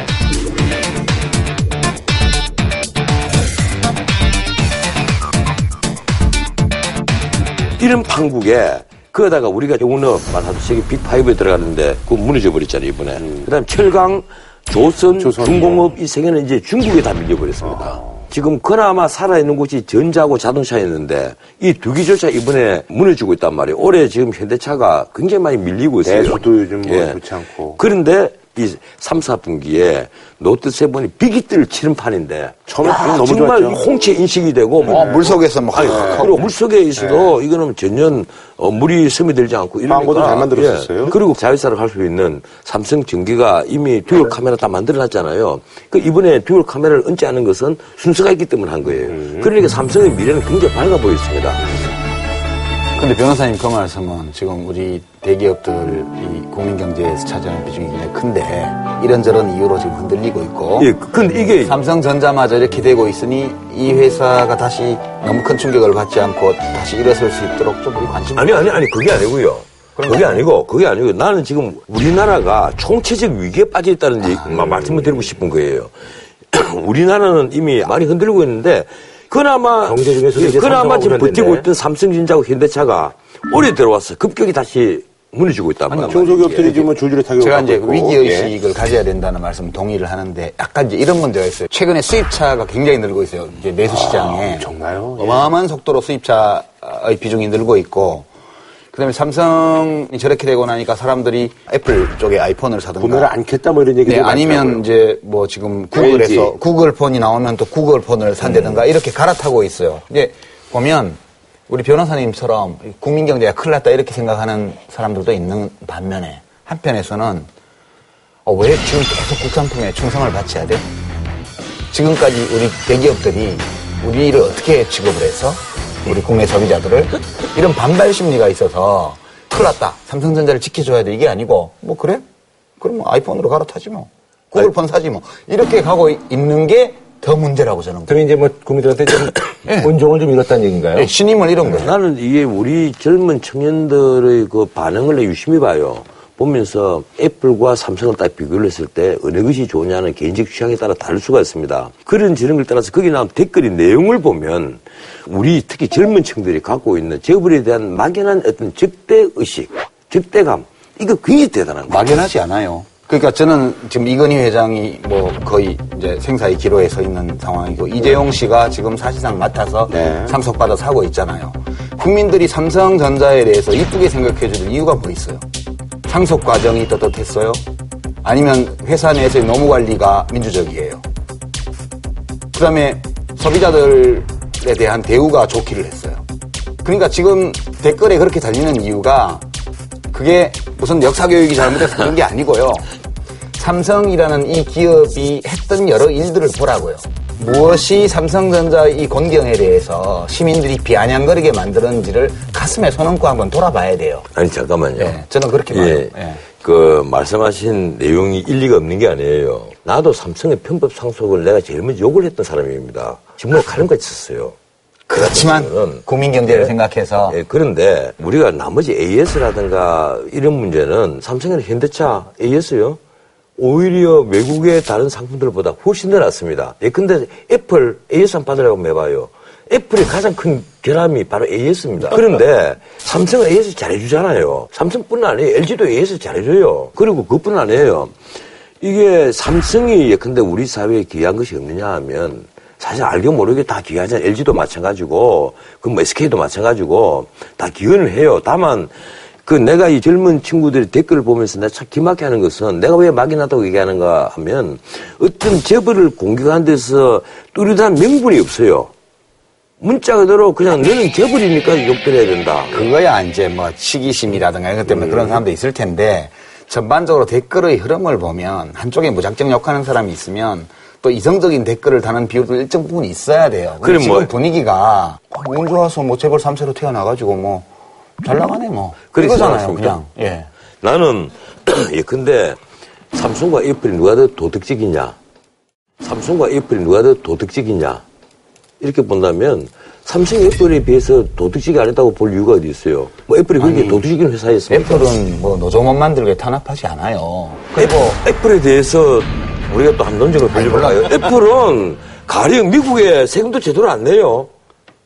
이런 판국에 그러다가 우리가 영운업 말하도 세계 빅5에 들어가는데 그거 무너져 버렸잖아요, 이번에. 그 다음 철강, 조선, 중공업 이 세 개는 이제 중국에 다 밀려버렸습니다. 지금 그나마 살아있는 곳이 전자하고 자동차였는데 이 두 개조차 이번에 무너지고 있단 말이에요. 올해 지금 현대차가 굉장히 많이 밀리고 있어요. 대수도 요즘 뭐 예. 좋지 않고. 그런데 이 3, 4분기에 롯데세븐이 비기ጥ을 치는 판인데 처음에 야, 너무 정말 좋았죠. 홍채 인식이 되고 뭐 어, 물속에서 뭐 아니, 하- 그리고 물속에 있어도 이거는 전혀 어, 물이 스며들지 않고 이러니까 광고도 잘 만들었었어요. 예. 그리고 자회사를 할 수 있는 삼성 전기가 이미 듀얼 카메라 다 만들어놨잖아요. 그 이번에 듀얼 카메라를 얹지 않은 것은 순서가 있기 때문에 한 거예요. 그러니까 삼성의 미래는 굉장히 밝아 보였습니다. 근데 변호사님 그 말씀은 지금 우리 대기업들이 국민 경제에서 차지하는 비중이 굉장히 큰데 이런저런 이유로 지금 흔들리고 있고 예, 근데 이게 삼성전자마저 이렇게 되고 있으니 이 회사가 다시 너무 큰 충격을 받지 않고 다시 일어설 수 있도록 좀 우리 관심 아니 아니 아니 그게 아니고요. 그게 아니고 그게 아니고 나는 지금 우리나라가 총체적 위기에 빠져 있다는 마- 말씀을 드리고 싶은 거예요. 우리나라는 이미 많이 흔들리고 있는데 그나마 경제 중에서도 이제 그나마 지금 버티고 현대인데. 있던 삼성전자하고 현대차가 올해 들어왔어 급격히 다시 무너지고 있단 말이에요. 중소기업들이 지금 뭐 줄줄이 타격을 제가 이제 있고. 위기 예. 의식을 가져야 된다는 말씀 동의를 하는데 약간 이제 이런 문제가 있어요. 최근에 수입차가 굉장히 늘고 있어요. 이제 내수 시장에 아, 정말요? 예. 어마어마한 속도로 수입차의 비중이 늘고 있고 그 다음에 삼성이 저렇게 되고 나니까 사람들이 애플 쪽에 아이폰을 사든가 구매를 않겠다 뭐 이런 얘기도 네, 아니면. 이제 뭐 지금 구글에서 LG. 구글 폰이 나오면 또 구글 폰을 산다든가 음. 이렇게 갈아타고 있어요. 이제 보면 우리 변호사님처럼 국민 경제가 큰일 났다 이렇게 생각하는 사람들도 있는 반면에 한편에서는 어, 왜 지금 계속 국산품에 충성을 바쳐야 돼? 지금까지 우리 대기업들이 우리를 어떻게 취급을 해서 우리 국내 소비자들을 이런 반발 심리가 있어서 큰일 났다. 삼성전자를 지켜줘야 돼. 이게 아니고 뭐 그래? 그럼 뭐 아이폰으로 갈아타지 뭐. 구글폰 사지 뭐. 이렇게 가고 이- 있는 게 더 문제라고 저는. 그럼 이제 뭐 국민들한테 좀 온종을 좀 잃었다는 얘기인가요? 네, 신임을 잃은 거예요. 나는 이게 우리 젊은 청년들의 그 반응을 유심히 봐요. 보면서 애플과 삼성을 딱 비교를 했을 때 어느 것이 좋냐는 개인적 취향에 따라 다를 수가 있습니다. 그런 저런 걸 따라서 거기 나온 댓글의 내용을 보면 우리 특히 젊은 층들이 갖고 있는 재벌에 대한 막연한 어떤 적대의식, 적대감, 이거 굉장히 대단한 거예요. 막연하지 않아요. 그러니까 저는 지금 이건희 회장이 뭐 거의 이제 생사의 기로에 서 있는 상황이고 이재용 씨가 지금 사실상 맡아서 네. 상속받아 사고 있잖아요. 국민들이 삼성전자에 대해서 이쁘게 생각해 줄 이유가 뭐 있어요? 상속 과정이 떳떳했어요? 아니면 회사 내에서의 노무 관리가 민주적이에요? 그 다음에 소비자들에 대한 대우가 좋기를 했어요. 그러니까 지금 댓글에 그렇게 달리는 이유가 그게 무슨 역사 교육이 잘못해서 그런 게 아니고요. 삼성이라는 이 기업이 했던 여러 일들을 보라고요. 무엇이 삼성전자 이 곤경에 대해서 시민들이 비아냥거리게 만들었는지를 가슴에 손 얹고 한번 돌아봐야 돼요. 아니 잠깐만요. 예, 저는 그렇게 봐요. 예. 예. 그 말씀하신 내용이 일리가 없는 게 아니에요. 나도 삼성의 편법 상속을 내가 제일 먼저 욕을 했던 사람입니다. 정말 가름같이 썼어요. 그렇지만 국민 경제를 예. 생각해서 예, 그런데 우리가 나머지 AS라든가 이런 문제는 삼성이나 현대차 AS요. 오히려 외국의 다른 상품들보다 훨씬 더 낫습니다. 예, 근데 애플 AS 한 받으라고 해봐요. 애플의 가장 큰 결함이 바로 AS입니다. 그런데 삼성은 AS 잘해주잖아요. 삼성뿐 아니에요. LG도 AS 잘해줘요. 그리고 그뿐 아니에요. 이게 삼성이 예컨대 우리 사회에 기여한 것이 없느냐 하면 사실 알게 모르게 다 기여하잖아요. LG도 마찬가지고, 그뭐 SK도 마찬가지고 다 기여를 해요. 다만 그 내가 이 젊은 친구들이 댓글을 보면서 내가 참 기막혀 하는 것은 내가 왜 막연하다고 얘기하는가 하면 어떤 재벌을 공격하는 데서 뚜렷한 명분이 없어요. 문자 그대로 그냥 너는 재벌이니까 욕들해야 된다. 그거야 이제 뭐 시기심이라든가 이것 때문에 그런 사람도 있을 텐데 전반적으로 댓글의 흐름을 보면 한쪽에 무작정 욕하는 사람이 있으면 또 이성적인 댓글을 다는 비율도 일정 부분 있어야 돼요. 그래, 지금 뭐. 분위기가 어, 운 좋아서 뭐 재벌 3세로 태어나가지고 뭐 잘 나가네 뭐 생각했습니다. 그냥 예. 나는 예컨대 삼성과 애플이 누가 더 도덕적이냐? 삼성과 애플이 누가 더 도덕적이냐? 이렇게 본다면 삼성 애플에 비해서 도덕적이 아니다고 볼 이유가 어디 있어요? 뭐 애플이 그렇게 아니, 도덕적인 회사였습니까? 애플은 뭐 노조만 만들게 탄압하지 않아요. 애플, 애플에 대해서 우리가 또 한 논쟁을 벌려볼까요? 애플은 가령 미국에 세금도 제대로 안 내요.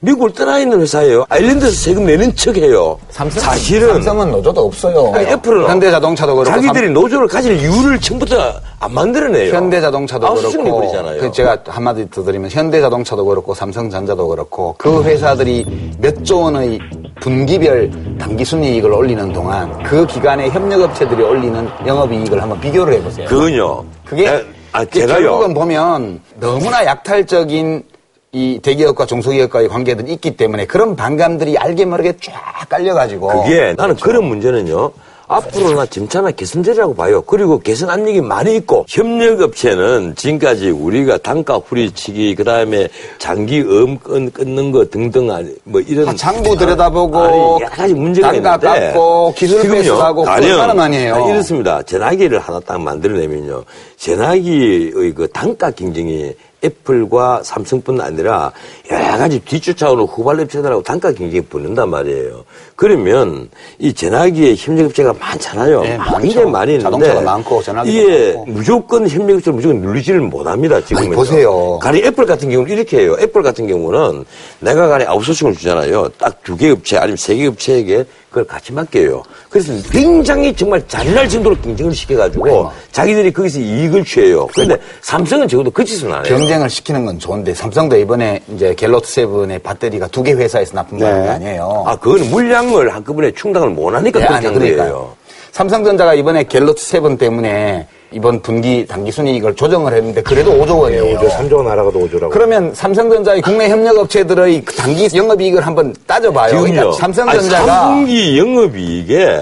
미국을 떠나 있는 회사예요. 아일랜드에서 세금 내는 척해요. 사실은 삼성은 노조도 없어요. 아니, 애플은 현대자동차도 그렇고 자기들이 삼- 노조를 가질 이유를 처음부터 안 만들어내요. 현대자동차도 그렇고. 그 제가 한마디 더 드리면 현대자동차도 그렇고 삼성전자도 그렇고 그 회사들이 몇 조 원의 분기별 당기순이익을 올리는 동안 그 기간에 협력업체들이 올리는 영업이익을 한번 비교를 해보세요. 그건요. 그게 에, 아, 제가요. 결국은 보면 너무나 약탈적인 이 대기업과 중소기업과의 관계들이 있기 때문에 그런 반감들이 알게 모르게 쫙 깔려가지고 그게 나는 그런 문제는요. 앞으로나 점차나 개선되리라고 봐요. 그리고 개선 압력이 많이 있고 협력업체는 지금까지 우리가 단가 후리치기 그다음에 장기 음 끊- 끊는 거 등등 아니, 뭐 이런 다 장부 들여다보고 여러 가지 문제가 단가 있는데 깎고 기술 배수하고 얼마나 많이 해요. 아, 이렇습니다. 전화기를 하나 딱 만들어내면요. 전화기의 그 단가 경쟁이 애플과 삼성뿐 아니라 여러 가지 뒤쫓아오는 후발 업체들하고 단가 경쟁이 붙는단 말이에요. 그러면 이 전화기에 협력업체가 많잖아요. 네, 많죠. 굉장히 많이 있는데 자동차도 많고 전화기도 이게 많고. 무조건 협력업체를 무조건 늘리지를 못합니다. 지금 보세요. 가령 애플 같은 경우는 이렇게 해요. 애플 같은 경우는 내가 간에 아웃소싱을 주잖아요. 딱 두 개 업체 아니면 세 개 업체에게 그걸 같이 맡겨요. 그래서 굉장히 정말 잔인할 정도로 경쟁을 시켜가지고 자기들이 거기서 이익을 취해요. 그런데 삼성은 적어도 그 짓은 안 해요. 경쟁을 시키는 건 좋은데 삼성도 이번에 이제 갤럭시 seven의 배터리가 두 개 회사에서 납품하는 게 아니에요. 아, 그건 물량 을 한꺼번에 충당을 못 하니까 네, 그렇게 아니, 한 거예요. 그러니까요. 삼성전자가 이번에 갤럭시 seven 때문에 이번 분기 당기 순이익을 조정을 했는데 그래도 5조 원이에요. 5조, 3조 날아가도 5조라고. 그러면 삼성전자의 국내 협력업체들의 그 단기 영업이익을 한번 따져봐요. 그러니까 삼성전자가 아니, 3분기 영업이익에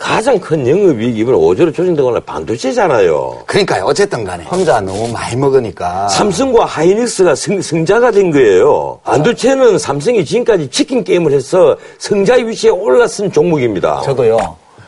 가장 큰 영업이익이 이번에 5조로 조정되거나 반도체잖아요. 그러니까요. 어쨌든 간에 혼자 너무 많이 먹으니까 삼성과 하이닉스가 성, 성자가 된 거예요. 반도체는 삼성이 지금까지 치킨 게임을 해서 성자 위치에 올랐은 종목입니다. 저도요.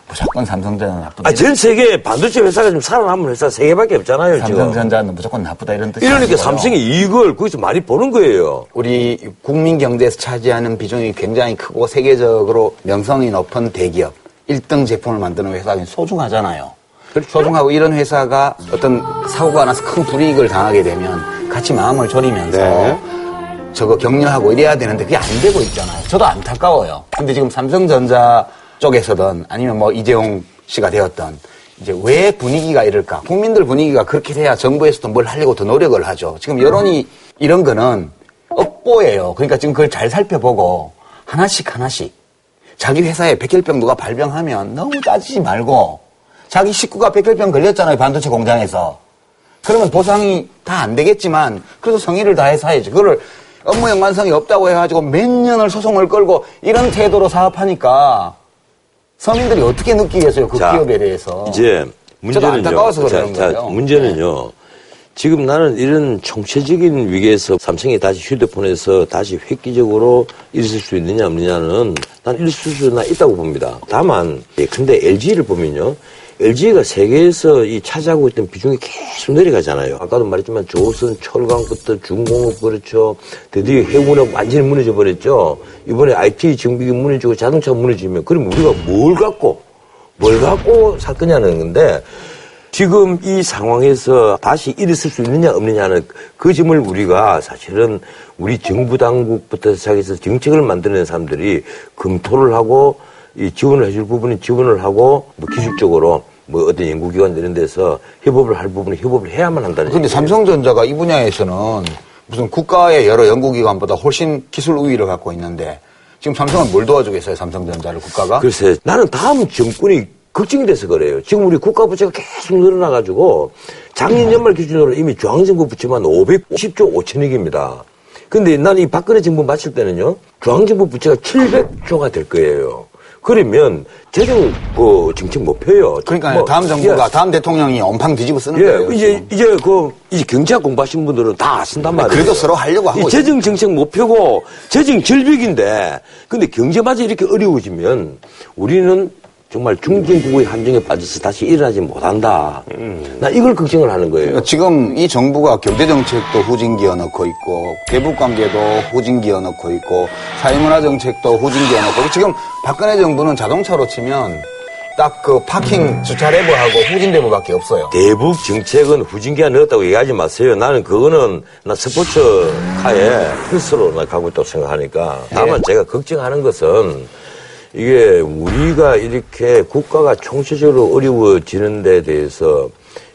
무조건 삼성전자 나쁘다. 아, 전 세계 반도체 회사가 좀 살아남은 회사 세 개밖에 없잖아요, 지금. 삼성전자는 무조건 나쁘다 이런 뜻이 이러니까 아니고요. 삼성이 이익을 거기서 많이 보는 거예요. 우리 국민 경제에서 차지하는 비중이 굉장히 크고 세계적으로 명성이 높은 대기업 1등 제품을 만드는 회사는 소중하잖아요. 그렇죠. 소중하고 이런 회사가 어떤 사고가 나서 큰 불이익을 당하게 되면 같이 마음을 졸이면서 네. 저거 격려하고 이래야 되는데 그게 안 되고 있잖아요. 저도 안타까워요. 근데 지금 삼성전자 쪽에서든 아니면 뭐 이재용 씨가 되었던 이제 왜 분위기가 이럴까? 국민들 분위기가 그렇게 돼야 정부에서도 뭘 하려고 더 노력을 하죠. 지금 여론이 이런 거는 업보예요. 그러니까 지금 그걸 잘 살펴보고 하나씩 하나씩 자기 회사에 백혈병 누가 발병하면 너무 따지지 말고 자기 식구가 백혈병 걸렸잖아요. 반도체 공장에서. 그러면 보상이 다 안 되겠지만 그래도 성의를 다해서 해야지. 그거를 업무 연관성이 없다고 해가지고 몇 년을 소송을 끌고 이런 태도로 사업하니까 서민들이 어떻게 느끼겠어요? 그 자, 기업에 대해서. 이제 문제는요. 안타까워서 그러는 자, 자, 거예요. 네. 문제는요. 지금 나는 이런 총체적인 위기에서 삼성이 다시 휴대폰에서 다시 획기적으로 일어설 수 있느냐 없느냐는 난 일어설 수나 있다고 봅니다. 다만 예, 근데 LG를 보면요. LG가 세계에서 이 차지하고 있던 비중이 계속 내려가잖아요. 아까도 말했지만 조선, 철강부터 중공업 그렇죠. 드디어 해운업 완전히 무너져 버렸죠. 이번에 IT 정비기 무너지고 자동차가 무너지면 그럼 우리가 뭘 갖고 뭘 갖고 살 거냐는 건데 지금 이 상황에서 다시 일어설 수 있느냐 없느냐는 그 점을 우리가 사실은 우리 정부 당국부터 시작해서 정책을 만드는 사람들이 검토를 하고 이 지원을 해줄 부분은 지원을 하고 뭐 기술적으로 뭐 어떤 연구기관 이런 데서 협업을 할 부분은 협업을 해야만 한다는 얘기예요. 삼성전자가 이 분야에서는 무슨 국가의 여러 연구기관보다 훨씬 기술 우위를 갖고 있는데 지금 삼성은 뭘 도와주겠어요? 삼성전자를 국가가? 글쎄, 나는 다음 정권이 걱정이 돼서 그래요. 지금 우리 국가 부채가 계속 늘어나가지고 작년 연말 기준으로 이미 중앙정부 부채만 550조 5천억입니다. 근데 난 이 박근혜 정부 마칠 때는요, 중앙정부 부채가 700조가 될 거예요. 그러면 재정 그 정책 못 펴요. 그러니까 뭐, 다음 정부가 예, 다음 대통령이 엄팡 뒤집어 쓰는 예, 거예요. 이제 이제 그 이제 경제학 공부하신 분들은 다 아신단 말이에요. 그래도 서로 하려고 하고 이 재정 정책 못 펴고 재정 절벽인데 근데 경제마저 이렇게 어려워지면 우리는 정말 중진국의 함정에 빠져서 다시 일어나지 못한다. 나 이걸 걱정을 하는 거예요. 그러니까 지금 이 정부가 경제정책도 후진 기어 넣고 있고 대북관계도 후진 기어 넣고 있고 사회문화 정책도 후진 기어 넣고 있고 지금 박근혜 정부는 자동차로 치면 딱그 파킹 주차 레버하고 후진 레버밖에 없어요. 대북 정책은 후진기가 늘었다고 얘기하지 마세요. 나는 그거는 나 스포츠 카에 필수로 나 가고 있다고 생각하니까. 다만 제가 걱정하는 것은 이게 우리가 이렇게 국가가 총체적으로 어려워지는 데 대해서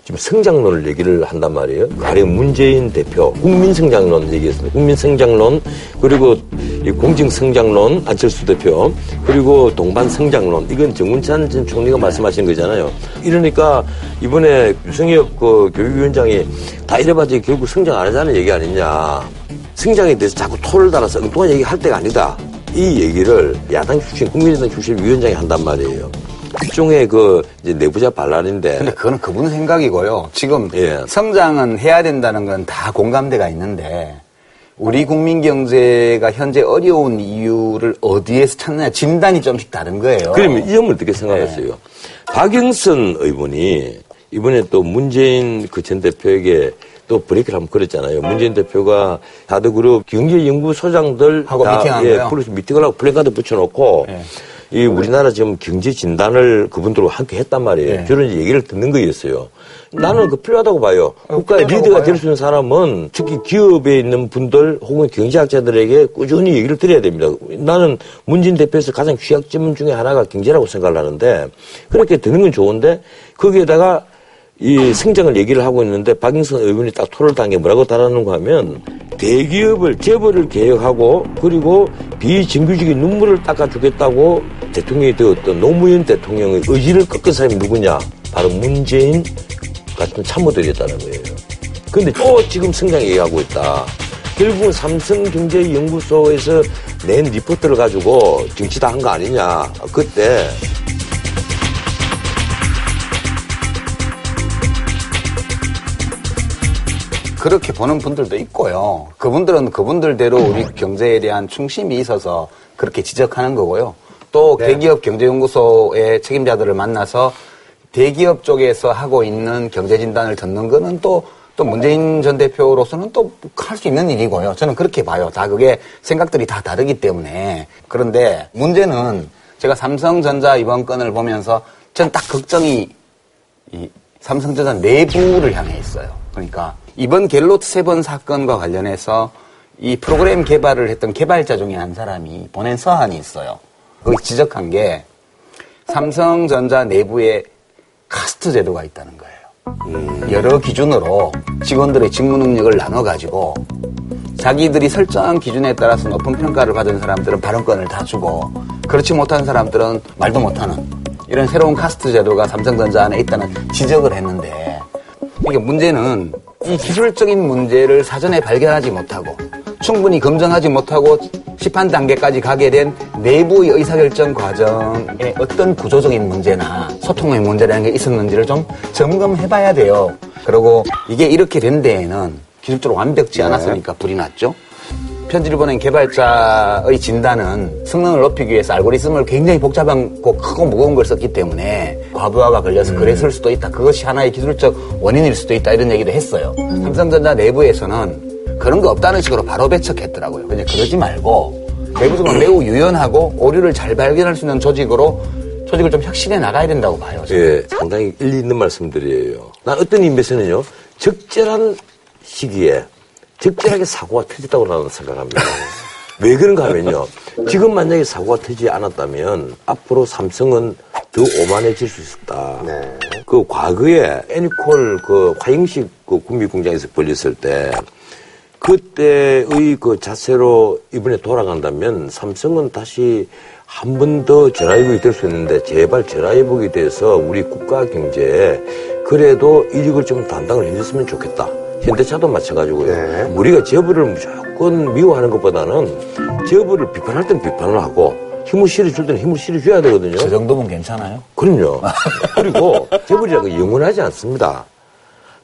지금 성장론을 얘기를 한단 말이에요. 가령 문재인 대표 국민 성장론 얘기했습니다. 국민 성장론 그리고 이 공정 성장론 안철수 대표 그리고 동반 성장론 이건 정문찬 전 총리가 말씀하신 거잖아요. 이러니까 이번에 유승엽 그 교육위원장이 다 이래봤자 결국 성장 안 하자는 얘기 아니냐. 성장에 대해서 자꾸 토를 달아서 엉뚱한 얘기 할 때가 아니다. 이 얘기를 야당 출신, 국민의당 출신 위원장이 한단 말이에요. 일종의 그 이제 내부자 반란인데. 근데 그거는 그분 생각이고요. 지금 예. 성장은 해야 된다는 건 다 공감대가 있는데 우리 국민 경제가 현재 어려운 이유를 어디에서 찾느냐 진단이 좀씩 다른 거예요. 그러면 이 점을 어떻게 생각하세요? 박영선 의원이 이번에 또 문재인 그 전 대표에게 또 브레이크를 한번 걸었잖아요. 문재인 대표가 4대 그룹 경제연구소장들 하고 다, 예? 플러스 미팅을 하고 플래카드 붙여놓고 예. 이 우리나라 지금 경제 진단을 그분들과 함께 했단 말이에요. 예. 저런 얘기를 듣는 거였어요. 나는 그 필요하다고 봐요. 국가의 필요하다고 리더가. 될 수 있는 사람은 특히 기업에 있는 분들 혹은 경제학자들에게 꾸준히 얘기를 드려야 됩니다. 나는 문재인 대표에서 가장 취약점 중에 하나가 경제라고 생각을 하는데 그렇게 듣는 건 좋은데 거기에다가 이 성장을 얘기를 하고 있는데 박인선 의원이 딱 토를 당해 뭐라고 달하는가 하면 대기업을 재벌을 개혁하고 그리고 비정규직의 눈물을 닦아주겠다고 대통령이 되었던 노무현 대통령의 의지를 꺾은 사람이 누구냐 바로 문재인 같은 참모들이었다는 거예요. 근데 또 지금 성장 얘기하고 있다. 결국은 삼성경제연구소에서 낸 리포트를 가지고 정치 다 한 거 아니냐. 그때 그렇게 보는 분들도 있고요. 그분들은 그분들대로 우리 경제에 대한 충심이 있어서 그렇게 지적하는 거고요. 또 대기업 경제연구소의 책임자들을 만나서 대기업 쪽에서 하고 있는 경제 진단을 듣는 거는 또, 또 문재인 전 대표로서는 또 할 수 있는 일이고요. 저는 그렇게 봐요. 다 그게 생각들이 다 다르기 때문에. 그런데 문제는 제가 삼성전자 이번 건을 보면서 전 딱 걱정이 이 삼성전자 내부를 향해 있어요. 그러니까 이번 갤로트 세번 사건과 관련해서 이 프로그램 개발을 했던 개발자 중에 한 사람이 보낸 서한이 있어요. 거기 지적한 게 삼성전자 내부에 카스트 제도가 있다는 거예요. 여러 기준으로 직원들의 직무 능력을 나눠가지고 자기들이 설정한 기준에 따라서 높은 평가를 받은 사람들은 발언권을 다 주고 그렇지 못한 사람들은 말도 못하는 이런 새로운 카스트 제도가 삼성전자 안에 있다는 지적을 했는데 이게 문제는 이 기술적인 문제를 사전에 발견하지 못하고 충분히 검증하지 못하고 시판 단계까지 가게 된 내부의 의사결정 과정에 어떤 구조적인 문제나 소통의 문제라는 게 있었는지를 좀 점검해 봐야 돼요. 그리고 이게 이렇게 된 데에는 기술적으로 완벽지 않았으니까 불이 났죠. 편지를 보낸 개발자의 진단은 성능을 높이기 위해서 알고리즘을 굉장히 복잡하고 크고 무거운 걸 썼기 때문에 과부하가 걸려서 그랬을 수도 있다. 그것이 하나의 기술적 원인일 수도 있다. 이런 얘기도 했어요. 삼성전자 내부에서는 그런 거 없다는 식으로 바로 배척했더라고요. 그냥 그러지 말고 내부적으로 매우 유연하고 오류를 잘 발견할 수 있는 조직으로 조직을 좀 혁신해 나가야 된다고 봐요. 저는. 예, 상당히 일리 있는 말씀들이에요. 난 어떤 의미에서는요, 적절한 시기에 적절하게 사고가 터졌다고 나는 생각합니다. 왜 그런가 하면요. 지금 만약에 사고가 터지지 않았다면 앞으로 삼성은 더 오만해질 수 있었다. 그 과거에 애니콜 그 화영식 그 군미공장에서 벌렸을 때 그때의 그 자세로 이번에 돌아간다면 삼성은 다시 한 번 더 전화위복이 될 수 있는데 제발 전화위복이 돼서 우리 국가 경제에 그래도 이익을 좀 담당을 해줬으면 좋겠다. 현대차도 마찬가지고요. 우리가 재벌을 무조건 미워하는 것보다는 재벌을 비판할 땐 비판을 하고 힘을 실어줄 때는 힘을 실어줘야 되거든요. 저 정도면 괜찮아요? 그럼요. 그리고 재벌이라고 영원하지 않습니다.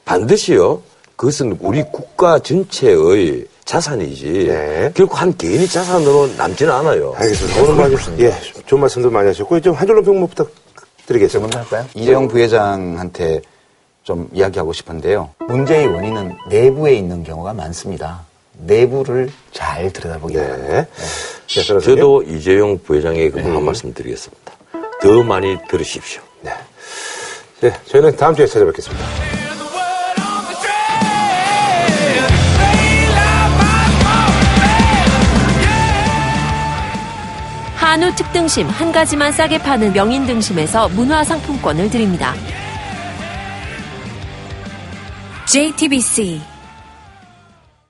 반드시요. 그것은 우리 국가 전체의 자산이지. 결국 한 개인의 자산으로 남지는 않아요. 알겠습니다. 오늘 많이, 예, 좋은 말씀들 많이 하셨고, 좀 한 줄로 평목 부탁드리겠습니다. 할까요? 이재용 부회장한테 좀 이야기하고 싶은데요. 문제의 원인은 내부에 있는 경우가 많습니다. 내부를 잘 들여다보기 네. 바랍니다. 네. 네. 저도 이재용 부회장의 그 네. 한 말씀 드리겠습니다. 더 많이 들으십시오. 네. 네, 저희는 다음 주에 찾아뵙겠습니다. 한우 특등심 한 가지만 싸게 파는 명인 등심에서 문화 상품권을 드립니다. JTBC